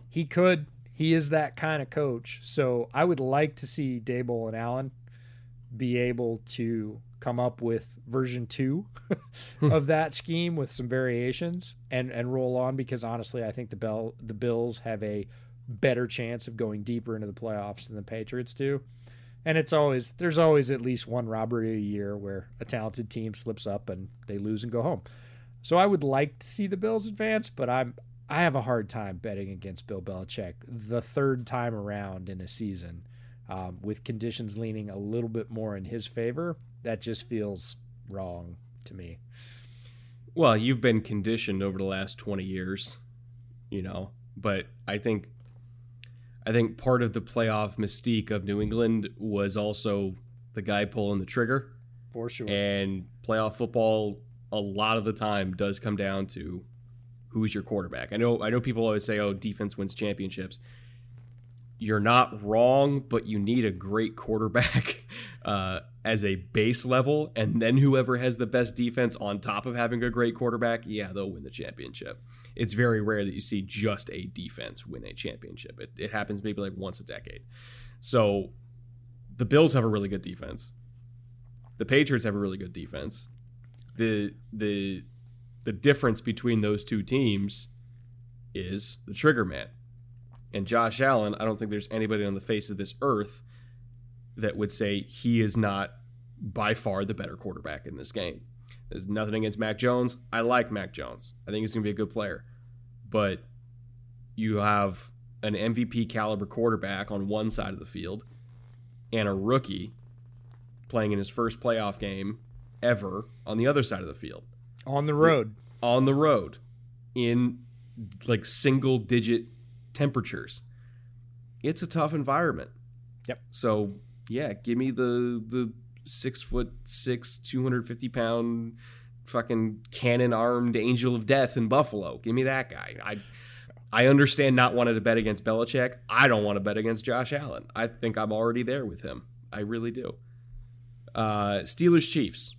He could. He is that kind of coach. So I would like to see Daboll and Allen be able to come up with version two of that scheme with some variations and and roll on because honestly I think the Bell the Bills have a better chance of going deeper into the playoffs than the Patriots do. And it's always there's always at least one robbery a year where a talented team slips up and they lose and go home. So I would like to see the Bills advance, but I'm I have a hard time betting against Bill Belichick the third time around in a season um, with conditions leaning a little bit more in his favor that just feels wrong to me. Well, you've been conditioned over the last 20 years, you know, but I think I think part of the playoff mystique of New England was also the guy pulling the trigger. For sure. And playoff football a lot of the time does come down to who's your quarterback. I know I know people always say oh defense wins championships you're not wrong, but you need a great quarterback *laughs* uh, as a base level, and then whoever has the best defense on top of having a great quarterback, yeah, they'll win the championship. It's very rare that you see just a defense win a championship. It, it happens maybe like once a decade. So the Bills have a really good defense. The Patriots have a really good defense. The the the difference between those two teams is the trigger man and Josh Allen, I don't think there's anybody on the face of this earth that would say he is not by far the better quarterback in this game. There's nothing against Mac Jones. I like Mac Jones. I think he's going to be a good player. But you have an MVP caliber quarterback on one side of the field and a rookie playing in his first playoff game ever on the other side of the field. On the road. On the road in like single digit temperatures. It's a tough environment. Yep. So yeah, give me the the six foot six, two hundred fifty pound fucking cannon armed angel of death in Buffalo. Give me that guy. I I understand not wanting to bet against Belichick. I don't want to bet against Josh Allen. I think I'm already there with him. I really do. Uh, Steelers Chiefs.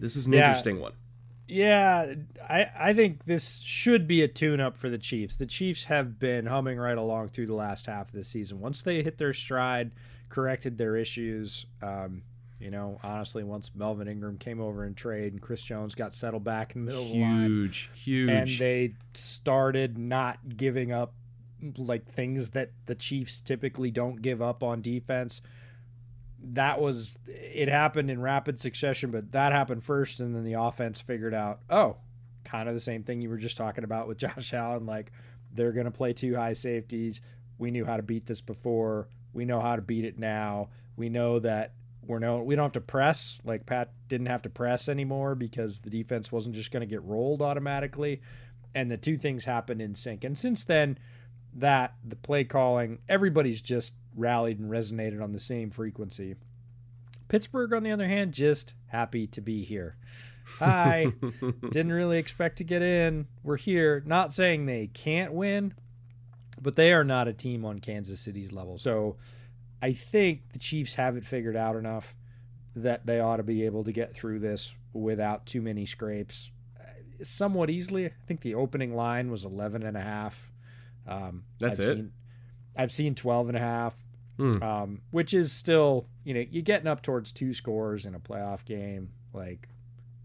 This is an yeah. interesting one. Yeah, I I think this should be a tune-up for the Chiefs. The Chiefs have been humming right along through the last half of the season. Once they hit their stride, corrected their issues, um, You know, honestly, once Melvin Ingram came over in trade and Chris Jones got settled back in the middle of the line, Huge, huge. and they started not giving up like things that the Chiefs typically don't give up on defense. That was it happened in rapid succession, but that happened first, and then the offense figured out, oh, kind of the same thing you were just talking about with *laughs* Josh Allen. Like they're going to play two high safeties. We knew how to beat this before. We know how to beat it now. We know that we're no we don't have to press. Like Pat didn't have to press anymore because the defense wasn't just going to get rolled automatically. And the two things happened in sync. And since then, that the play calling, everybody's just rallied and resonated on the same frequency. Pittsburgh, on the other hand, just happy to be here. Hi. *laughs* Didn't really expect to get in. We're here. Not saying they can't win, but they are not a team on Kansas City's level. So I think the Chiefs have it figured out enough that they ought to be able to get through this without too many scrapes somewhat easily. I think the opening line was 11 and a half. Um, That's I've it? Seen, I've seen 12 and a half, Hmm. um, which is still, you know, you're getting up towards two scores in a playoff game, like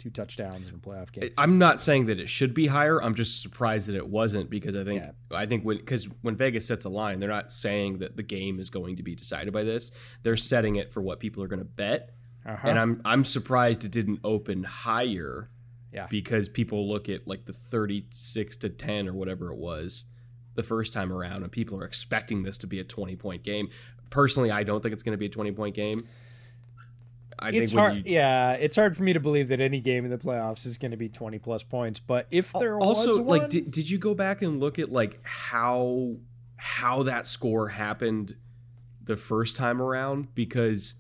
two touchdowns in a playoff game. I'm not saying that it should be higher. I'm just surprised that it wasn't because I think Yeah. I think when because when Vegas sets a line, they're not saying that the game is going to be decided by this. They're setting it for what people are going to bet, Uh-huh. and I'm I'm surprised it didn't open higher. Yeah. because people look at like the 36 to 10 or whatever it was the first time around, and people are expecting this to be a 20 point game. Personally, I don't think it's going to be a 20 point game. I it's think hard. you, yeah, it's hard for me to believe that any game in the playoffs is going to be 20 plus points. But if there also one, like did, did you go back and look at like how how that score happened the first time around because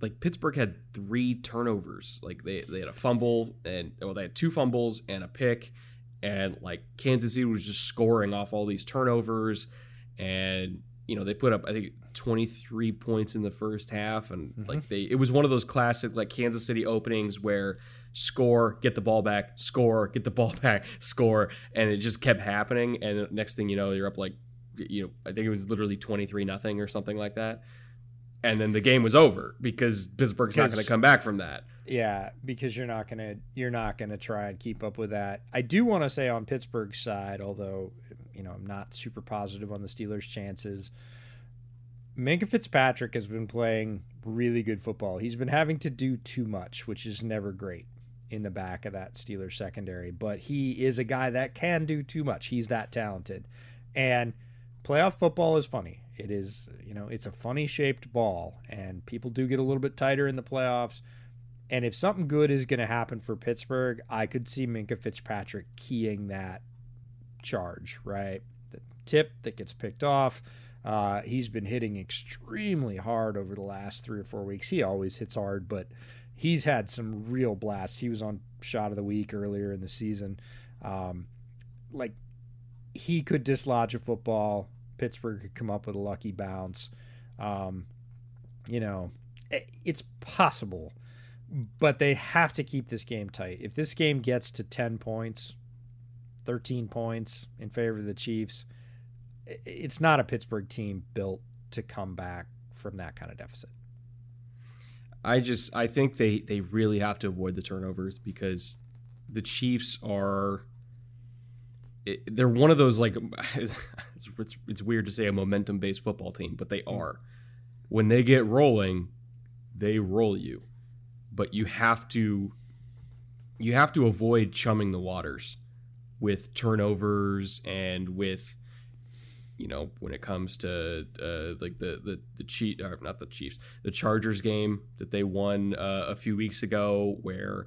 like Pittsburgh had three turnovers like they, they had a fumble and well they had two fumbles and a pick and like Kansas City was just scoring off all these turnovers and you know they put up I think 23 points in the first half and Mhm. like they it was one of those classic like Kansas City openings where score get the ball back score get the *laughs* ball back score and it just kept happening and next thing you know you're up like you know I think it was literally 23 nothing or something like that and then the game was over because Pittsburgh's not going to come back from that Yeah, because you're not gonna you're not gonna try and keep up with that. I do want to say on Pittsburgh's side, although you know I'm not super positive on the Steelers' chances. Minkah Fitzpatrick has been playing really good football. He's been having to do too much, which is never great in the back of that Steelers secondary. But he is a guy that can do too much. He's that talented, and playoff football is funny. It is, you know, it's a funny shaped ball, and people do get a little bit tighter in the playoffs. And if something good is going to happen for Pittsburgh, I could see Minkah Fitzpatrick keying that charge, right? The tip that gets picked off. Uh, he's been hitting extremely hard over the last three or four weeks. He always hits hard, but he's had some real blasts. He was on shot of the week earlier in the season. Um, like he could dislodge a football. Pittsburgh could come up with a lucky bounce. Um, you know, it's possible, but they have to keep this game tight. If this game gets to 10 points, 13 points in favor of the Chiefs, it's not a Pittsburgh team built to come back from that kind of deficit. I just I think they they really have to avoid the turnovers because the Chiefs are they're one of those like *laughs* it's, it's it's weird to say a momentum based football team, but they hmm. are. When they get rolling, they roll you. But you have to you have to avoid chumming the waters with turnovers and with you know when it comes to uh, like the the the cheat or not the Chiefs the Chargers game that they won uh, a few weeks ago where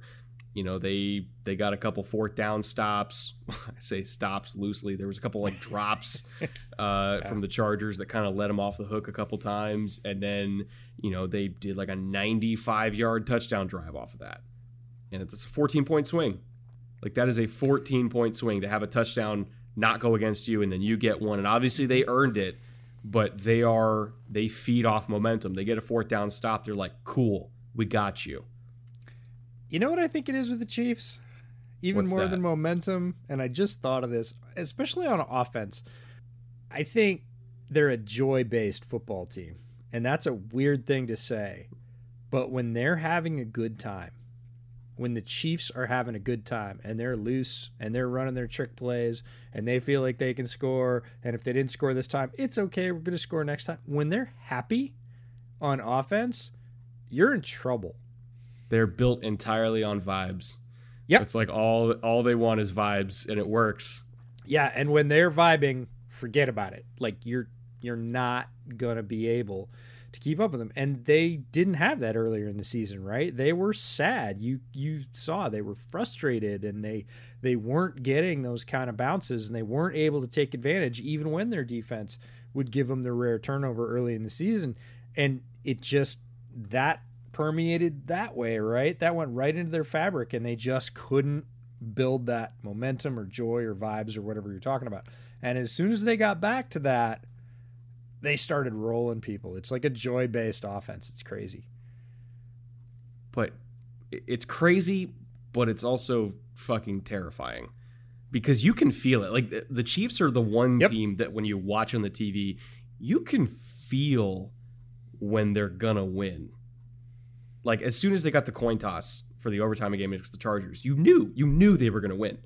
you know they they got a couple fourth down stops. *laughs* I say stops loosely. There was a couple like drops *laughs* uh, from the Chargers that kind of let them off the hook a couple times. And then you know they did like a 95 yard touchdown drive off of that. And it's a 14 point swing. Like that is a 14 point swing to have a touchdown not go against you and then you get one and obviously they earned it but they are they feed off momentum they get a fourth down stop they're like cool we got you You know what I think it is with the Chiefs? Even What's more that? than momentum, and I just thought of this, especially on offense. I think they're a joy based football team. And that's a weird thing to say. But when they're having a good time, when the Chiefs are having a good time and they're loose and they're running their trick plays and they feel like they can score, and if they didn't score this time, it's okay. We're going to score next time. When they're happy on offense, you're in trouble. They're built entirely on vibes. Yeah. It's like all all they want is vibes and it works. Yeah, and when they're vibing, forget about it. Like you're you're not going to be able to keep up with them. And they didn't have that earlier in the season, right? They were sad. You you saw they were frustrated and they they weren't getting those kind of bounces and they weren't able to take advantage even when their defense would give them the rare turnover early in the season. And it just that permeated that way, right? That went right into their fabric and they just couldn't build that momentum or joy or vibes or whatever you're talking about. And as soon as they got back to that, they started rolling people. It's like a joy based offense. It's crazy. But it's crazy, but it's also fucking terrifying because you can feel it. Like the Chiefs are the one yep. team that when you watch on the TV, you can feel when they're gonna win. Like as soon as they got the coin toss for the overtime game against the Chargers, you knew you knew they were gonna win.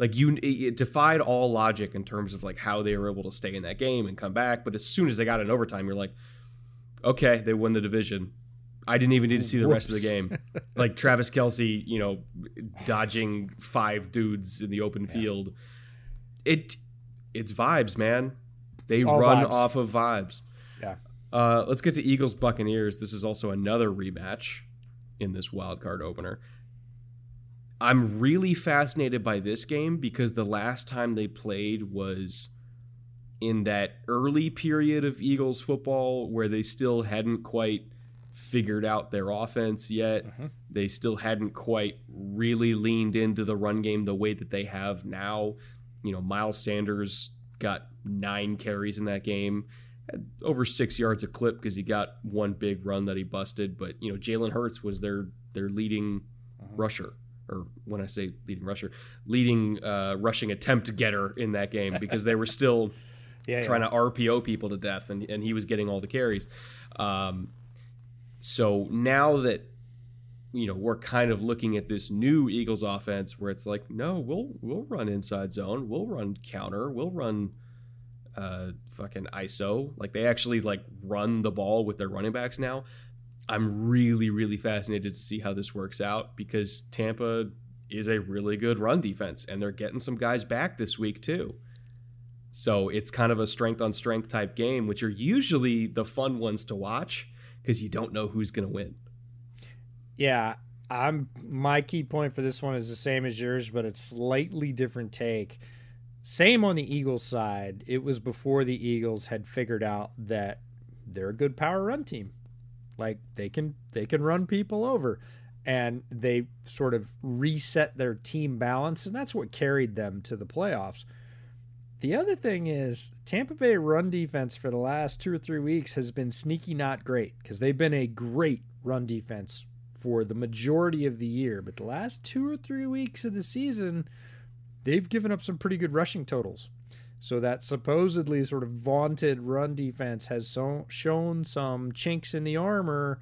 Like you, it defied all logic in terms of like how they were able to stay in that game and come back. But as soon as they got in overtime, you're like, okay, they won the division. I didn't even need to see the Whoops. rest of the game. *laughs* like Travis Kelce you know, dodging five dudes in the open yeah. field. It, it's vibes, man. They run off of vibes. Yeah. Uh, let's get to Eagles Buccaneers. This is also another rematch in this wild card opener. I'm really fascinated by this game because the last time they played was in that early period of Eagles football where they still hadn't quite figured out their offense yet. Mm-hmm. They still hadn't quite really leaned into the run game the way that they have now. You know, Miles Sanders got nine carries in that game, over six yards a clip because he got one big run that he busted. But you know, Jalen Hurts was their their leading mm-hmm. rusher or when I say leading rusher, leading uh, rushing attempt getter in that game *laughs* because they were still yeah, trying yeah. to RPO people to death, and, and he was getting all the carries. Um, so now that you know we're kind of looking at this new Eagles offense where it's like, no, we'll we'll run inside zone, we'll run counter, we'll run uh, fucking ISO. Like they actually like run the ball with their running backs now. I'm really, really fascinated to see how this works out because Tampa is a really good run defense and they're getting some guys back this week too. So it's kind of a strength on strength type game, which are usually the fun ones to watch because you don't know who's going to win. Yeah, I'm my key point for this one is the same as yours, but it's slightly different take. Same on the Eagles side. It was before the Eagles had figured out that they're a good power run team. Like they can they can run people over and they sort of reset their team balance and that's what carried them to the playoffs. The other thing is Tampa Bay run defense for the last 2 or 3 weeks has been sneaky not great because they've been a great run defense for the majority of the year, but the last 2 or 3 weeks of the season they've given up some pretty good rushing totals. So that supposedly sort of vaunted run defense has so, shown some chinks in the armor,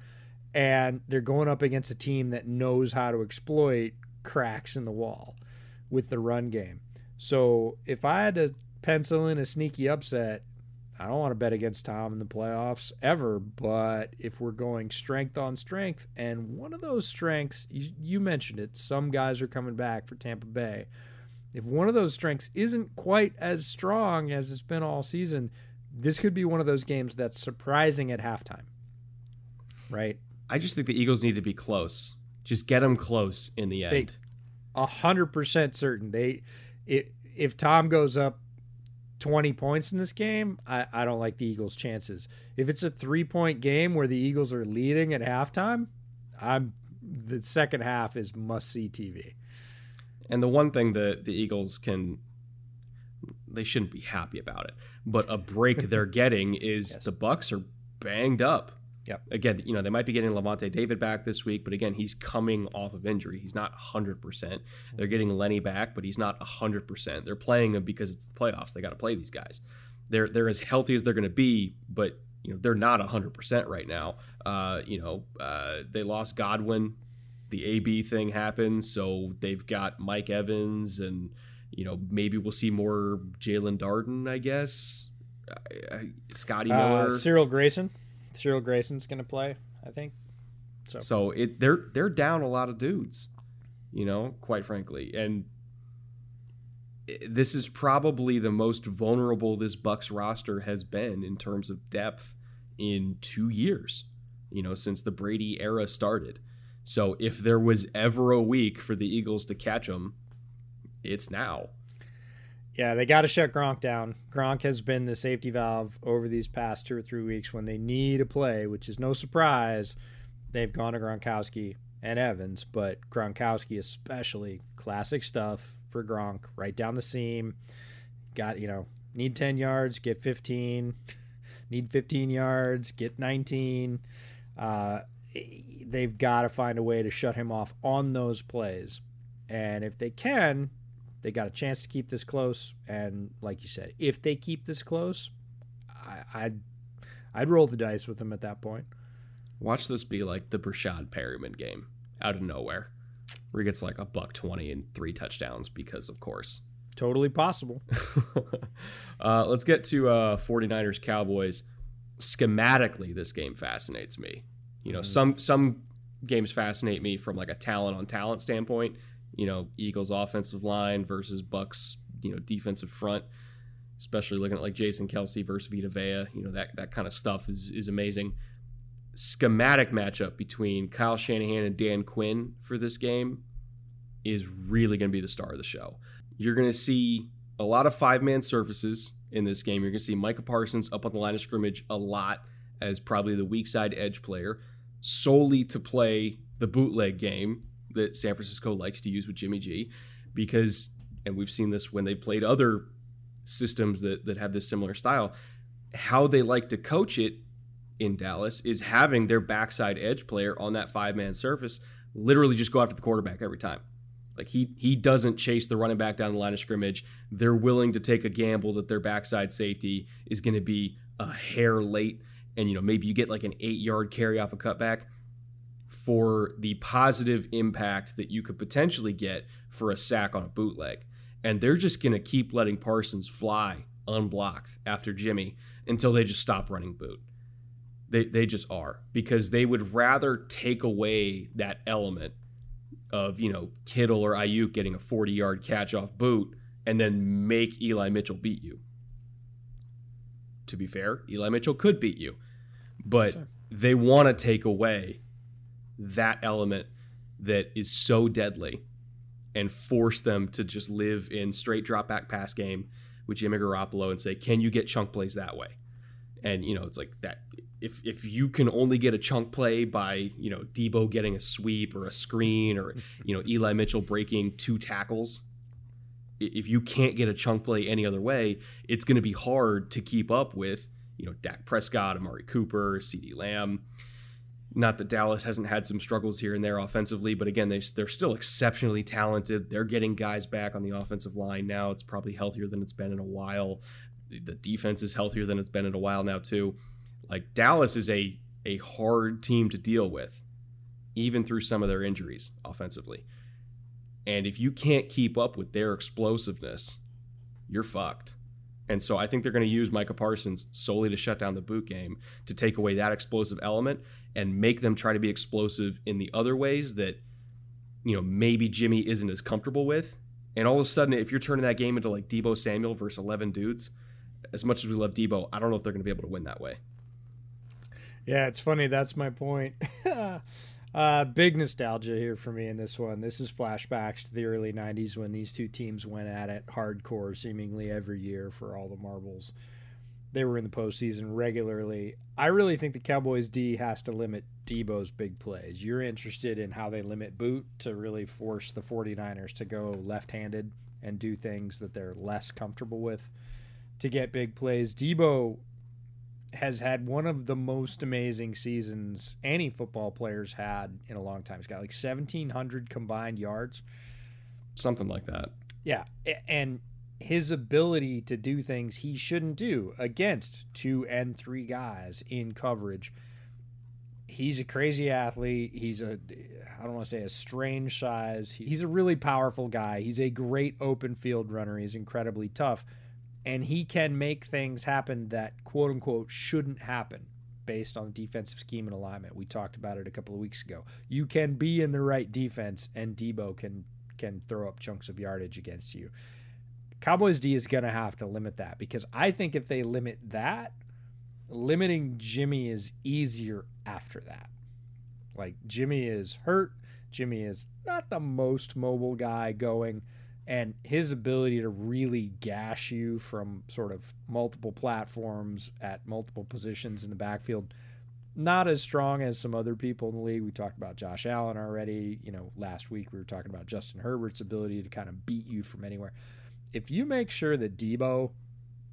and they're going up against a team that knows how to exploit cracks in the wall with the run game. So if I had to pencil in a sneaky upset, I don't want to bet against Tom in the playoffs ever, but if we're going strength on strength, and one of those strengths, you, you mentioned it, some guys are coming back for Tampa Bay if one of those strengths isn't quite as strong as it's been all season, this could be one of those games that's surprising at halftime. Right? I just think the Eagles need to be close. Just get them close in the end. A hundred percent certain they, it, if Tom goes up 20 points in this game, I, I don't like the Eagles' chances. If it's a three point game where the Eagles are leading at halftime, I'm the second half is must see TV. And the one thing that the Eagles can they shouldn't be happy about it, but a break they're *laughs* getting is yes. the Bucks are banged up. Yep. Again, you know, they might be getting Lavonte David back this week, but again, he's coming off of injury. He's not 100%. They're getting Lenny back, but he's not 100%. They're playing him because it's the playoffs. They got to play these guys. They're they're as healthy as they're going to be, but you know they're not 100% right now. Uh, you know, uh, they lost Godwin. The AB thing happened, so they've got Mike Evans, and you know maybe we'll see more Jaelon Darden. I guess Scotty Miller, uh, Cyril Grayson. Cyril Grayson's going to play, I think. So. so it they're they're down a lot of dudes, you know, quite frankly, and this is probably the most vulnerable this Bucks roster has been in terms of depth in two years, you know, since the Brady era started. So if there was ever a week for the Eagles to catch them, it's now. Yeah, they got to shut Gronk down. Gronk has been the safety valve over these past two or three weeks when they need a play, which is no surprise. They've gone to Gronkowski and Evans, but Gronkowski especially classic stuff for Gronk, right down the seam. Got, you know, need 10 yards, get 15. *laughs* Need 15 yards, get 19. Uh, they've got to find a way to shut him off on those plays. And if they can, they got a chance to keep this close. And like you said, if they keep this close, I, would I'd roll the dice with them at that point. Watch this be like the Breshad Perriman game out of nowhere where he gets like a buck 20 and three touchdowns because of course totally possible *laughs* uh, let's get to uh, 49ers cowboys schematically this game fascinates me you know mm. some some games fascinate me from like a talent on talent standpoint you know eagles offensive line versus bucks you know defensive front especially looking at like Jason Kelce versus vita vea you know that that kind of stuff is is amazing schematic matchup between Kyle Shanahan and Dan Quinn for this game is really going to be the star of the show. You're going to see a lot of five man surfaces in this game. You're going to see Micah Parsons up on the line of scrimmage a lot as probably the weak side edge player, solely to play the bootleg game that San Francisco likes to use with Jimmy G. Because, and we've seen this when they played other systems that, that have this similar style, how they like to coach it in Dallas is having their backside edge player on that five man surface literally just go after the quarterback every time. Like he he doesn't chase the running back down the line of scrimmage. They're willing to take a gamble that their backside safety is going to be a hair late, and you know maybe you get like an eight yard carry off a cutback for the positive impact that you could potentially get for a sack on a bootleg. And they're just going to keep letting Parsons fly unblocked after Jimmy until they just stop running boot. They, they just are because they would rather take away that element of, you know, Kittle or Aiyuk getting a 40 yard catch off boot and then make Eli Mitchell beat you. To be fair, Eli Mitchell could beat you, but sure. they want to take away that element that is so deadly and force them to just live in straight drop back pass game with Jimmy Garoppolo and say, can you get chunk plays that way? And, you know, it's like that if if you can only get a chunk play by you know Deebo getting a sweep or a screen or *laughs* you know Eli Mitchell breaking two tackles, if you can't get a chunk play any other way, it's going to be hard to keep up with you know Dak Prescott, Amari Cooper, CeeDee Lamb. Not that Dallas hasn't had some struggles here and there offensively, but again, they, they're still exceptionally talented. They're getting guys back on the offensive line now. It's probably healthier than it's been in a while. The defense is healthier than it's been in a while now, too. Like Dallas is a a hard team to deal with, even through some of their injuries offensively. And if you can't keep up with their explosiveness, you're fucked. And so I think they're going to use Micah Parsons solely to shut down the boot game to take away that explosive element and make them try to be explosive in the other ways that you know maybe Jimmy isn't as comfortable with. And all of a sudden, if you're turning that game into like Deebo Samuel versus 11 dudes, as much as we love Deebo, I don't know if they're going to be able to win that way. Yeah, it's funny. That's my point. *laughs* uh, big nostalgia here for me in this one. This is flashbacks to the early 90s when these two teams went at it hardcore seemingly every year for all the marbles. They were in the postseason regularly. I really think the Cowboys D has to limit Deebo's big plays. You're interested in how they limit Boot to really force the 49ers to go left handed and do things that they're less comfortable with to get big plays. Deebo has had one of the most amazing seasons any football player's had in a long time. He's got like 1,700 combined yards. Something like that. Yeah. And his ability to do things he shouldn't do against two and three guys in coverage. He's a crazy athlete. He's a, I don't want to say a strange size. He's a really powerful guy. He's a great open field runner. He's incredibly tough. And he can make things happen that quote unquote shouldn't happen based on defensive scheme and alignment. We talked about it a couple of weeks ago. You can be in the right defense, and Deebo can can throw up chunks of yardage against you. Cowboys D is going to have to limit that because I think if they limit that, limiting Jimmy is easier after that. Like Jimmy is hurt. Jimmy is not the most mobile guy going, and his ability to really gash you from sort of multiple platforms at multiple positions in the backfield not as strong as some other people in the league. We talked about Josh Allen already. You know, last week we were talking about Justin Herbert's ability to kind of beat you from anywhere. If you make sure that Deebo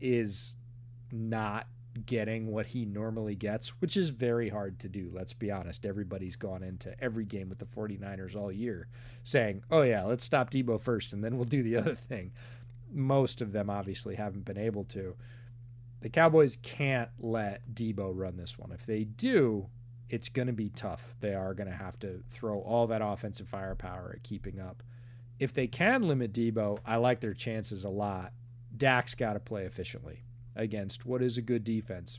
is not getting what he normally gets, which is very hard to do. Let's be honest. Everybody's gone into every game with the 49ers all year saying, oh, yeah, let's stop Deebo first and then we'll do the *laughs* other thing. Most of them obviously haven't been able to the Cowboys can't let Deebo run this one. If they do, it's going to be tough. They are going to have to throw all that offensive firepower at keeping up. If they can limit Deebo, I like their chances a lot. Dak's got to play efficiently against what is a good defense.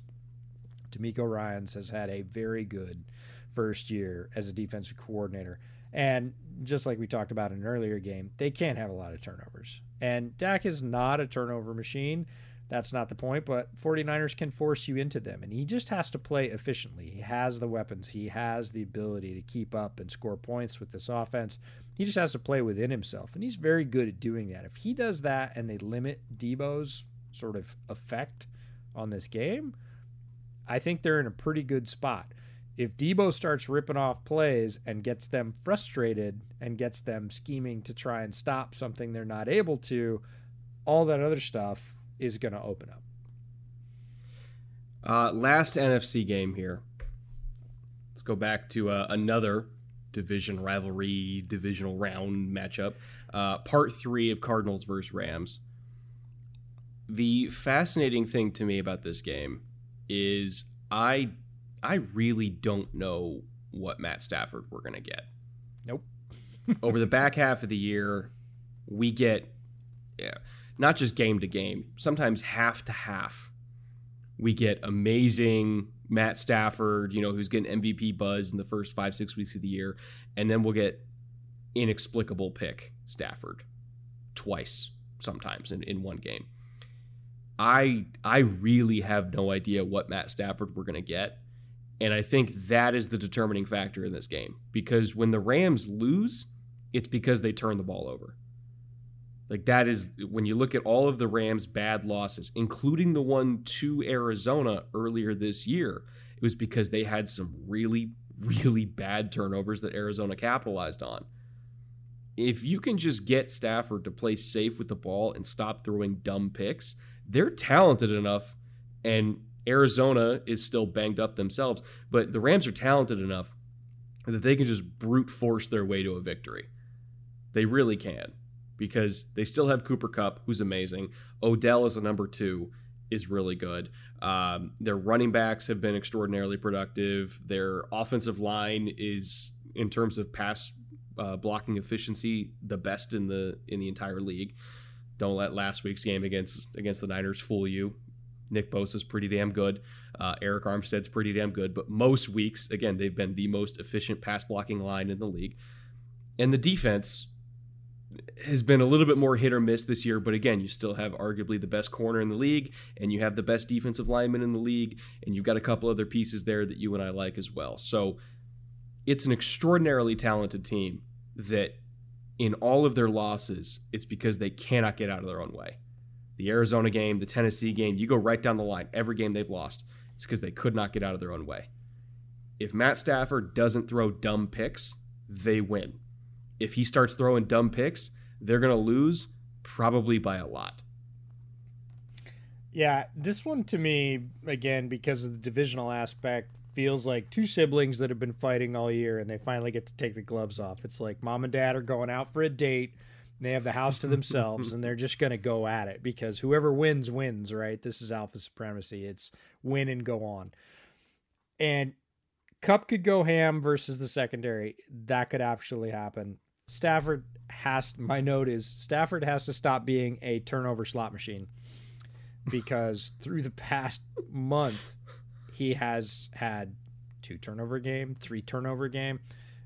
DeMeco Ryans has had a very good first year as a defensive coordinator. And just like we talked about in an earlier game, they can't have a lot of turnovers. And Dak is not a turnover machine. That's not the point, but 49ers can force you into them. And he just has to play efficiently. He has the weapons, he has the ability to keep up and score points with this offense. He just has to play within himself. And he's very good at doing that. If he does that and they limit Deebo's sort of effect on this game, I think they're in a pretty good spot. If Deebo starts ripping off plays and gets them frustrated and gets them scheming to try and stop something they're not able to, all that other stuff is going to open up. Uh, last NFC game here. Let's go back to uh, another division rivalry, divisional round matchup. Uh, part three of Cardinals versus Rams. The fascinating thing to me about this game is I I really don't know what Matt Stafford we're gonna get. Nope. *laughs* Over the back half of the year, we get yeah not just game to game, sometimes half to half. We get amazing Matt Stafford, you know, who's getting MVP buzz in the first five, six weeks of the year. And then we'll get inexplicable pick Stafford twice, sometimes in, in one game. I I really have no idea what Matt Stafford we're gonna get. And I think that is the determining factor in this game. Because when the Rams lose, it's because they turn the ball over. Like that is when you look at all of the Rams' bad losses, including the one to Arizona earlier this year, it was because they had some really, really bad turnovers that Arizona capitalized on. If you can just get Stafford to play safe with the ball and stop throwing dumb picks, they're talented enough, and Arizona is still banged up themselves, but the Rams are talented enough that they can just brute force their way to a victory. They really can because they still have Cooper Kupp, who's amazing. Odell is a number two, is really good. Um, their running backs have been extraordinarily productive. Their offensive line is, in terms of pass uh, blocking efficiency, the best in the in the entire league. Don't let last week's game against against the Niners fool you. Nick Bosa's pretty damn good. Uh, Arik Armstead's pretty damn good. But most weeks, again, they've been the most efficient pass blocking line in the league. And the defense has been a little bit more hit or miss this year, but again, you still have arguably the best corner in the league, and you have the best defensive lineman in the league, and you've got a couple other pieces there that you and I like as well. So it's an extraordinarily talented team that in all of their losses, it's because they cannot get out of their own way. The Arizona game, the Tennessee game, you go right down the line, every game they've lost, it's because they could not get out of their own way. If Matt Stafford doesn't throw dumb picks, they win if he starts throwing dumb picks, they're going to lose probably by a lot. Yeah, this one to me, again, because of the divisional aspect, feels like two siblings that have been fighting all year and they finally get to take the gloves off. It's like mom and dad are going out for a date They have the house to themselves *laughs* and they're just going to go at it because whoever wins, wins, right? This is alpha supremacy. It's win and go on. And Kupp could go ham versus the secondary. That could actually happen. Stafford has, my note is Stafford has to stop being a turnover slot machine because through the past month, he has had two turnover game, three turnover game,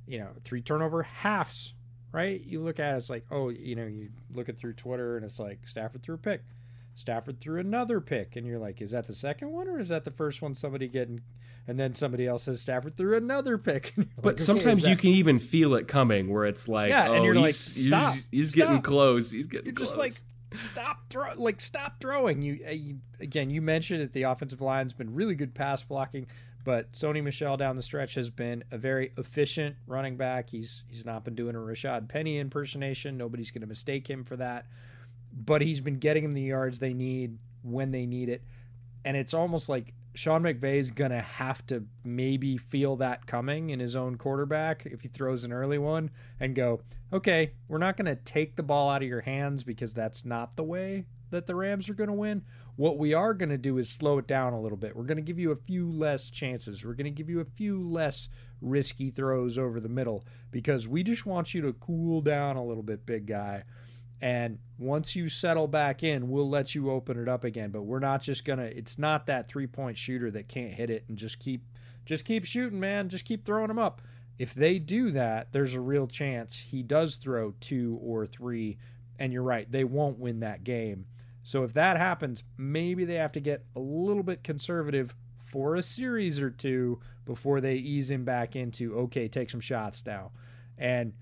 you know, three turnover halves right? You look at it, it's like, oh, you know, you look at through Twitter and it's like Stafford threw a pick. Stafford threw another pick, and you're like, is that the second one or is that the first one somebody getting? And then somebody else says Stafford threw another pick. *laughs* but like, sometimes okay, you can even feel it coming, where it's like, yeah, oh, and you're he's, like, stop, he's, he's stop. getting close. He's getting. You're close. just like, stop throw, like stop throwing. You, uh, you again, you mentioned that the offensive line's been really good pass blocking. But Sony Michel down the stretch has been a very efficient running back. He's he's not been doing a Rashad Penny impersonation. Nobody's going to mistake him for that. But he's been getting them the yards they need when they need it. And it's almost like Sean McVay's to have to maybe feel that coming in his own quarterback if he throws an early one and go, okay, we're not to take the ball out of your hands because that's not the way that the Rams are to win. What we are to do is slow it down a little bit. We're to give you a few less chances. We're to give you a few less risky throws over the middle because we just want you to cool down a little bit, big guy. And once you settle back in, we'll let you open it up again. But we're not just gonna. It's not that three point shooter that can't hit it and just keep, just keep shooting, man. Just keep throwing them up. If they do that, there's a real chance he does throw two or three. And you're right, they won't win that game. So if that happens, maybe they have to get a little bit conservative for a series or two before they ease him back into okay, take some shots now. And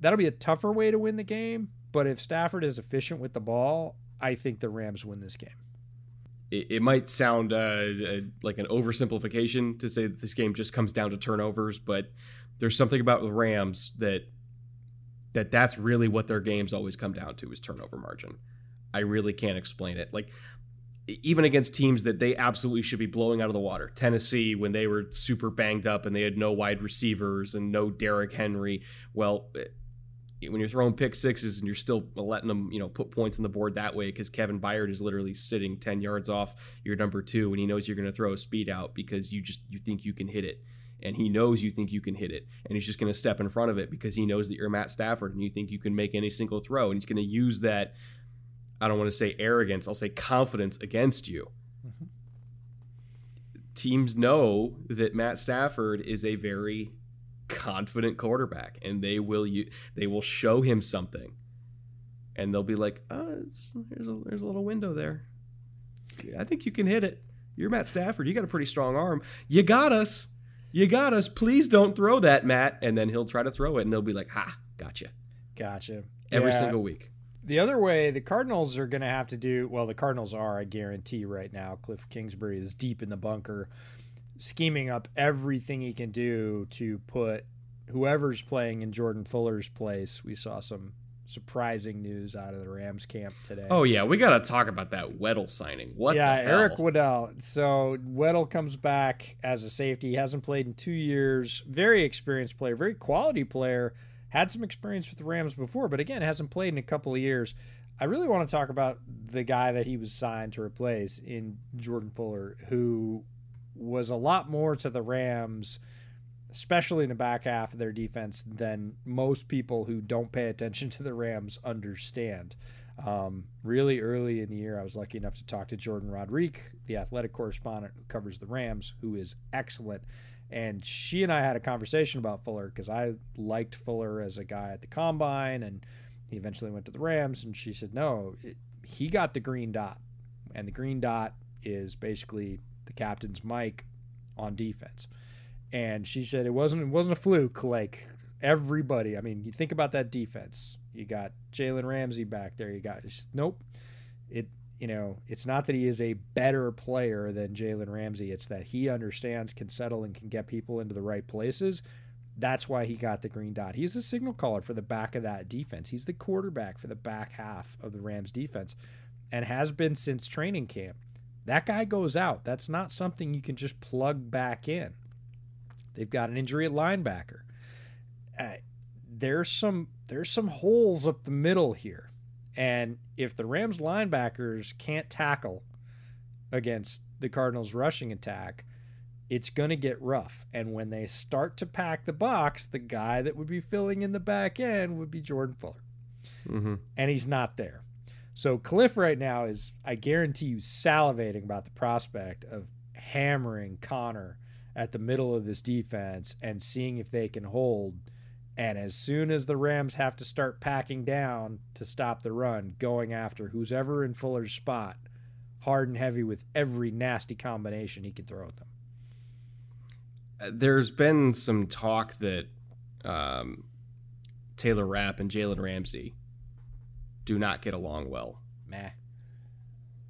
that'll be a tougher way to win the game, but if Stafford is efficient with the ball, I think the Rams win this game. It, it might sound uh, like an oversimplification to say that this game just comes down to turnovers, but there's something about the Rams that that that's really what their games always come down to is turnover margin. I really can't explain it. Like even against teams that they absolutely should be blowing out of the water. Tennessee, when they were super banged up and they had no wide receivers and no Derrick Henry. Well, when you're throwing pick sixes and you're still letting them, you know, put points on the board that way because Kevin Byard is literally sitting 10 yards off your number two and he knows you're going to throw a speed out because you just you think you can hit it. And he knows you think you can hit it. And he's just going to step in front of it because he knows that you're Matt Stafford and you think you can make any single throw. And he's going to use that I don't want to say arrogance, I'll say confidence against you. Mm-hmm. Teams know that Matt Stafford is a very confident quarterback and they will you they will show him something. And they'll be like, "Oh, there's a there's a little window there. I think you can hit it. You're Matt Stafford. You got a pretty strong arm. You got us. You got us. Please don't throw that, Matt." And then he'll try to throw it and they'll be like, "Ha, gotcha." Gotcha. Every yeah. single week the other way, the Cardinals are going to have to do well. The Cardinals are, I guarantee, right now. Cliff Kingsbury is deep in the bunker, scheming up everything he can do to put whoever's playing in Jordan Fuller's place. We saw some surprising news out of the Rams camp today. Oh yeah, we got to talk about that Weddle signing. What? Yeah, Eric Weddle. So Weddle comes back as a safety. He hasn't played in two years. Very experienced player, very quality player had some experience with the Rams before, but again, hasn't played in a couple of years. I really want to talk about the guy that he was signed to replace in Jordan Fuller, who was a lot more to the Rams, especially in the back half of their defense, than most people who don't pay attention to the Rams understand. Um, really early in the year, I was lucky enough to talk to Jordan Rodriguez, the athletic correspondent who covers the Rams, who is excellent and she and I had a conversation about Fuller because I liked Fuller as a guy at the combine, and he eventually went to the Rams. And she said, no, it, he got the green dot, and the green dot is basically the captain's mic on defense. And she said it wasn't it wasn't a fluke. Like everybody, I mean, you think about that defense. You got Jalen Ramsey back there. You got nope. It you know, it's not that he is a better player than Jalen Ramsey. It's that he understands, can settle, and can get people into the right places. That's why he got the green dot. He's the signal caller for the back of that defense. He's the quarterback for the back half of the Rams defense and has been since training camp. That guy goes out. That's not something you can just plug back in. They've got an injury at linebacker. Uh, there's some there's some holes up the middle here. And if the Rams linebackers can't tackle against the Cardinals rushing attack, it's going to get rough. And when they start to pack the box, the guy that would be filling in the back end would be Jordan Fuller. Mm-hmm. And he's not there. So Cliff right now is, I guarantee you, salivating about the prospect of hammering Conner at the middle of this defense and seeing if they can hold. And as soon as the Rams have to start packing down to stop the run, going after who's ever in Fuller's spot, hard and heavy with every nasty combination he can throw at them. There's been some talk that um, Taylor Rapp and Jalen Ramsey do not get along well. Meh.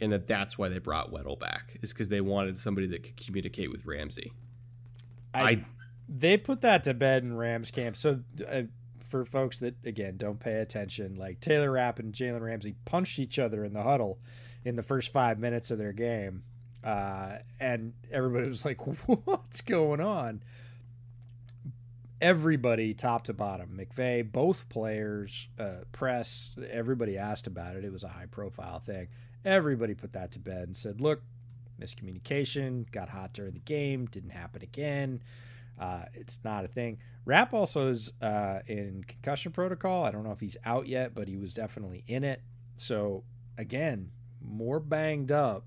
And that that's why they brought Weddle back, is because they wanted somebody that could communicate with Ramsey. I, I they put that to bed in Rams camp. So uh, for folks that again don't pay attention, like Taylor Rapp and Jalen Ramsey punched each other in the huddle in the first five minutes of their game, uh, and everybody was like, *laughs* "What's going on?" Everybody, top to bottom, McVay, both players, uh, press, everybody asked about it. It was a high profile thing. Everybody put that to bed and said, "Look, miscommunication, got hot during the game, didn't happen again." Uh, it's not a thing. Rapp also is uh, in concussion protocol. I don't know if he's out yet, but he was definitely in it. So again, more banged up.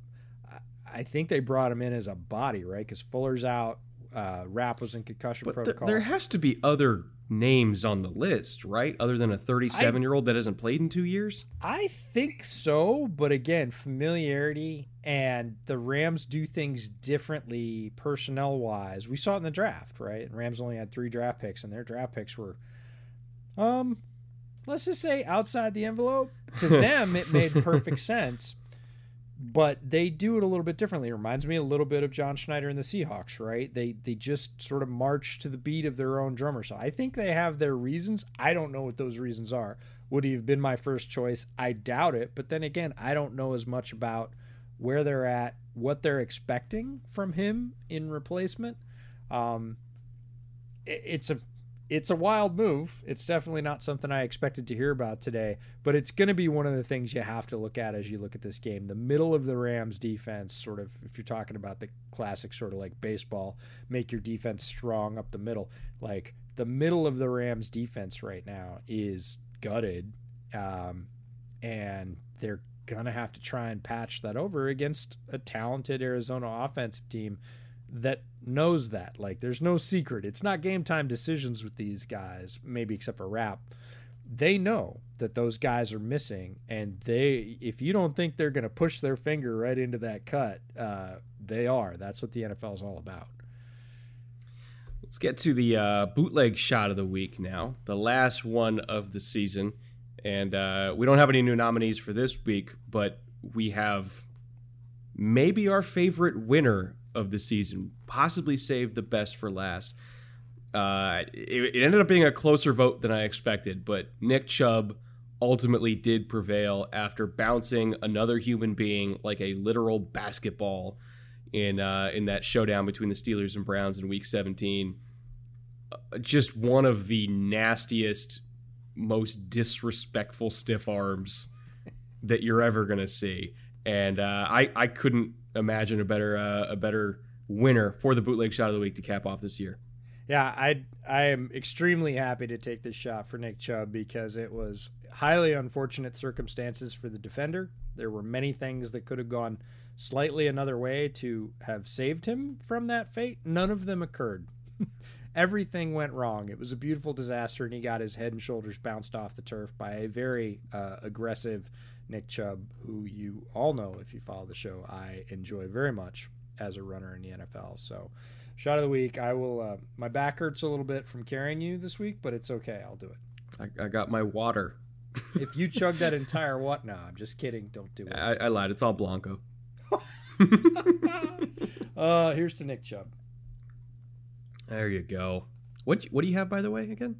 I think they brought him in as a body, right? Because Fuller's out. Uh, Rapp was in concussion but th- protocol. there has to be other names on the list, right? Other than a 37 year old that hasn't played in two years. I think so, but again, familiarity and the Rams do things differently personnel wise. We saw it in the draft, right? And Rams only had three draft picks, and their draft picks were, um, let's just say outside the envelope. To *laughs* them, it made perfect sense, but they do it a little bit differently. It reminds me a little bit of John Schneider and the Seahawks, right? They they just sort of march to the beat of their own drummer. So I think they have their reasons. I don't know what those reasons are. Would he have been my first choice? I doubt it. But then again, I don't know as much about where they're at, what they're expecting from him in replacement. Um, it, it's a it's a wild move. It's definitely not something I expected to hear about today, but it's going to be one of the things you have to look at as you look at this game. The middle of the Rams defense, sort of, if you're talking about the classic sort of like baseball, make your defense strong up the middle. Like the middle of the Rams defense right now is gutted, um, and they're gonna have to try and patch that over against a talented Arizona offensive team that knows that. Like, there's no secret. It's not game time decisions with these guys, maybe except for Rapp. They know that those guys are missing, and they, if you don't think they're going to push their finger right into that cut, uh, they are. That's what the NFL is all about. Let's get to the uh, bootleg shot of the week now, the last one of the season. And uh, we don't have any new nominees for this week, but we have maybe our favorite winner of the season, possibly saved the best for last. Uh, it, it, ended up being a closer vote than I expected, but Nick Chubb ultimately did prevail after bouncing another human being like a literal basketball in uh, in that showdown between the Steelers and Browns in Week 17. Uh, just one of the nastiest, most disrespectful stiff arms that you're ever gonna see, and uh, I I couldn't imagine a better uh, a better winner for the bootleg shot of the week to cap off this year. Yeah, I I am extremely happy to take this shot for Nick Chubb because it was highly unfortunate circumstances for the defender. There were many things that could have gone slightly another way to have saved him from that fate. None of them occurred. *laughs* Everything went wrong. It was a beautiful disaster, and he got his head and shoulders bounced off the turf by a very uh, aggressive Nick Chubb, who you all know if you follow the show, I enjoy very much as a runner in the NFL. So, shot of the week. I will. Uh, my back hurts a little bit from carrying you this week, but it's okay. I'll do it. I, I got my water. if you *laughs* chug that entire what? No, I'm just kidding. Don't do it. I, I lied. It's all Blanco. *laughs* uh, here's to Nick Chubb. There you go. What what do you have by the way again?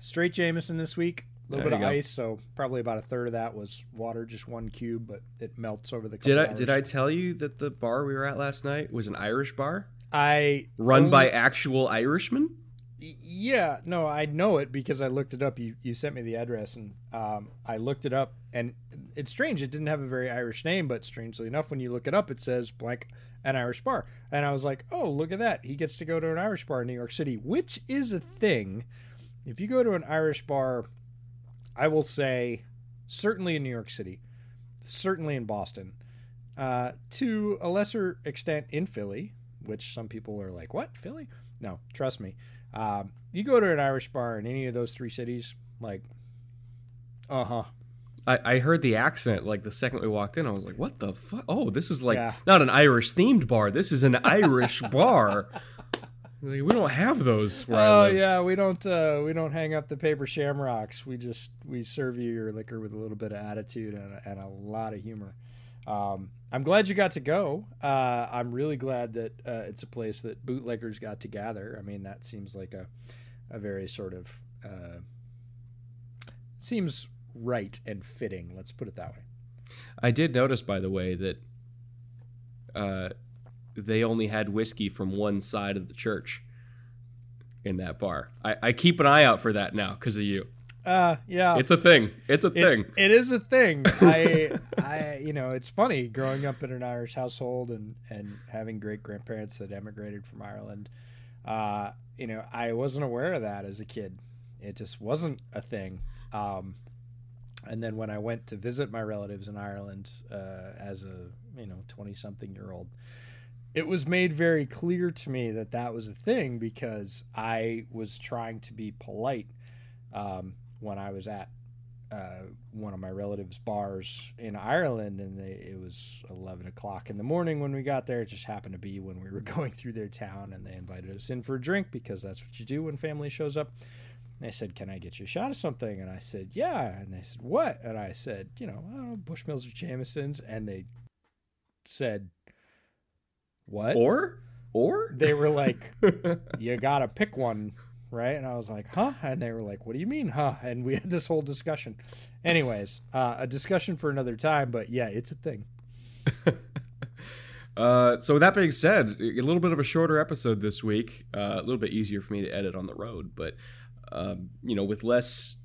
Straight Jameson this week. A little bit of go. ice, so probably about a third of that was water, just one cube, but it melts over the. Did I hours. did I tell you that the bar we were at last night was an Irish bar? I run only, by actual Irishmen. Yeah, no, I know it because I looked it up. You you sent me the address, and um, I looked it up, and it's strange. It didn't have a very Irish name, but strangely enough, when you look it up, it says blank an Irish bar, and I was like, oh, look at that. He gets to go to an Irish bar in New York City, which is a thing. If you go to an Irish bar, I will say, certainly in New York City, certainly in Boston, uh, to a lesser extent in Philly, which some people are like, what Philly? No, trust me. Um, you go to an Irish bar in any of those three cities, like, uh huh. I, I heard the accent like the second we walked in. I was like, "What the fuck? Oh, this is like Yeah. not an Irish themed bar. This is an Irish bar. *laughs* We don't have those. Where I Oh yeah, we don't uh, we don't hang up the paper shamrocks. We just we serve you your liquor with a little bit of attitude and a, and a lot of humor. Um, I'm glad you got to go. Uh, I'm really glad that uh, it's a place that bootleggers got to gather. I mean, that seems like a a very sort of uh, seems right and fitting. Let's put it that way. I did notice, by the way, that uh, they only had whiskey from one side of the church in that bar. I, I keep an eye out for that now because of you. Uh, yeah, It's a thing. It's a It- thing. it is a thing. I, *laughs* I, you know, it's funny growing up in an Irish household and and having great grandparents that emigrated from Ireland. Uh, you know, I wasn't aware of that as a kid. It just wasn't a thing. Um, and then when I went to visit my relatives in Ireland uh, as a you know twenty something year old, it was made very clear to me that that was a thing because I was trying to be polite um, when I was at uh, one of my relatives' bars in Ireland, and they, it was eleven o'clock in the morning when we got there. It just happened to be when we were *laughs* going through their town, and they invited us in for a drink because that's what you do when family shows up. They said, "Can I get you a shot of something?" And I said, "Yeah." And they said, "What?" And I said, "You know, oh, Bushmills or Jamesons." And they said, "What?" Or or they were like, *laughs* you gotta pick one, right? And I was like, huh? And they were like, what do you mean, huh? And we had this whole discussion. Anyways, uh, a discussion for another time, but yeah, it's a thing. *laughs* Uh, so with that being said, a little bit of a shorter episode this week. Uh, a little bit easier for me to edit on the road, but um, you know, with less,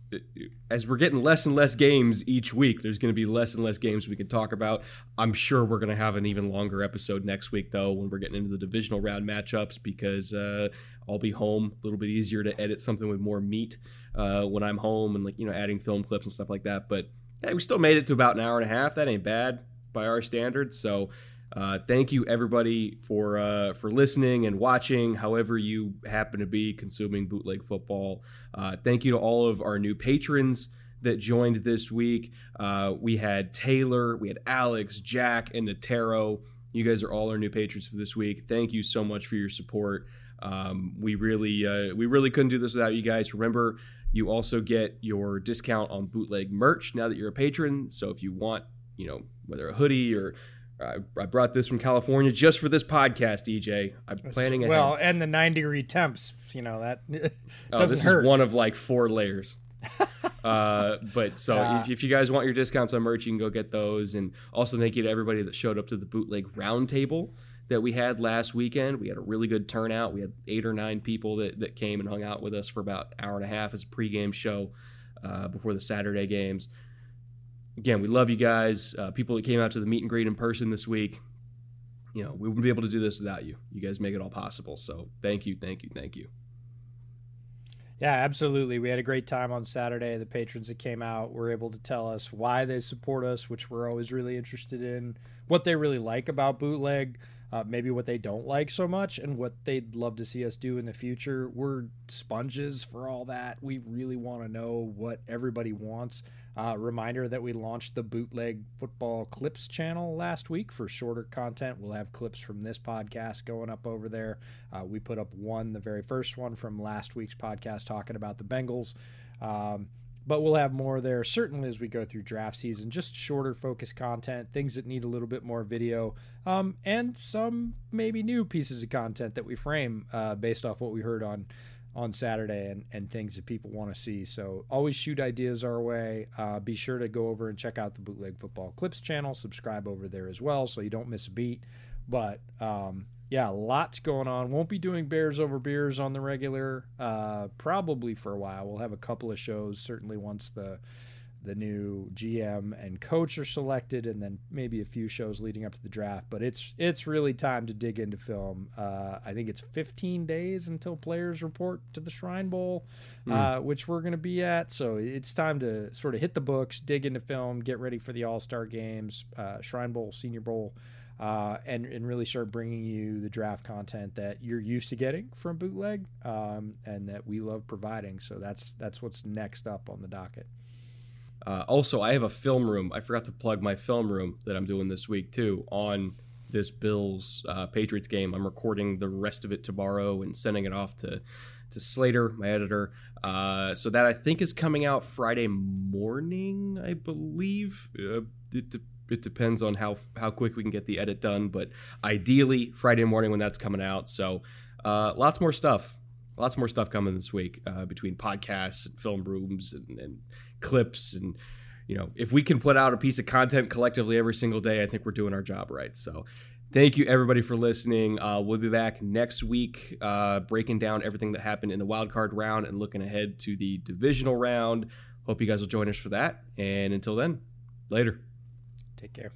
as we're getting less and less games each week, there's going to be less and less games we can talk about. I'm sure we're going to have an even longer episode next week, though, when we're getting into the divisional round matchups, because uh, I'll be home. A little bit easier to edit something with more meat uh, when I'm home, and like you know, adding film clips and stuff like that. But yeah, we still made it to about an hour and a half. That ain't bad by our standards. So. Uh, thank you everybody for uh, for listening and watching. However you happen to be consuming bootleg football. Uh, thank you to all of our new patrons that joined this week. Uh, we had Taylor, we had Alex, Jack, and Natero. You guys are all our new patrons for this week. Thank you so much for your support. Um, we really uh, we really couldn't do this without you guys. Remember, you also get your discount on bootleg merch now that you're a patron. So if you want, you know, whether a hoodie or I, I brought this from California just for this podcast, EJ. I'm planning ahead. Well, and the nine degree temps, you know, that *laughs* oh, doesn't this hurt. is one of like four layers. *laughs* uh, but so Yeah. if, if you guys want your discounts on merch, you can go get those. And also thank you to everybody that showed up to the bootleg roundtable that we had last weekend. We had a really good turnout. We had eight or nine people that, that came and hung out with us for about an hour and a half as a pregame show uh, before the Saturday games. Again, we love you guys. Uh, people that came out to the meet and greet in person this week. You know, we wouldn't be able to do this without you. You guys make it all possible. So thank you, thank you, thank you. Yeah, absolutely. We had a great time on Saturday. The patrons that came out were able to tell us why they support us, which we're always really interested in, what they really like about bootleg, uh, maybe what they don't like so much, and what they'd love to see us do in the future. We're sponges for all that. We really want to know what everybody wants. Uh, reminder that we launched the Bootleg Football Clips channel last week for shorter content. We'll have clips from this podcast going up over there. Uh, we put up one, the very first one from last week's podcast talking about the Bengals. Um, but we'll have more there certainly as we go through draft season. Just shorter, focused content, things that need a little bit more video, um, and some maybe new pieces of content that we frame uh, based off what we heard on on Saturday and, and things that people want to see. So always shoot ideas our way. Uh, be sure to go over and check out the Bootleg Football Clips channel. Subscribe over there as well so you don't miss a beat. But um, yeah, lots going on. Won't be doing Bears over Beers on the regular, uh, probably for a while. We'll have a couple of shows, certainly once the the new GM and coach are selected, and then maybe a few shows leading up to the draft. But it's it's really time to dig into film. Uh, I think it's 15 days until players report to the Shrine Bowl, mm. uh, which we're going to be at. So it's time to sort of hit the books, dig into film, get ready for the All Star games, uh, Shrine Bowl, Senior Bowl. Uh, and, and really start bringing you the draft content that you're used to getting from bootleg um, and that we love providing so that's that's what's next up on the docket uh, also, I have a film room. I forgot to plug my film room that I'm doing this week too on this Bills uh, Patriots game. I'm recording the rest of it tomorrow and sending it off to to Slater, my editor. Uh, so that I think is coming out Friday morning, I believe. Uh, it, de- it depends on how how quick we can get the edit done, but ideally Friday morning when that's coming out. So uh, lots more stuff lots more stuff coming this week uh, between podcasts and film rooms and, and, clips and you know if we can put out a piece of content collectively every single day i think we're doing our job right. So thank you everybody for listening. Uh, we'll be back next week uh, breaking down everything that happened in the wild card round and looking ahead to the divisional round. Hope you guys will join us for that. And until then later. Take care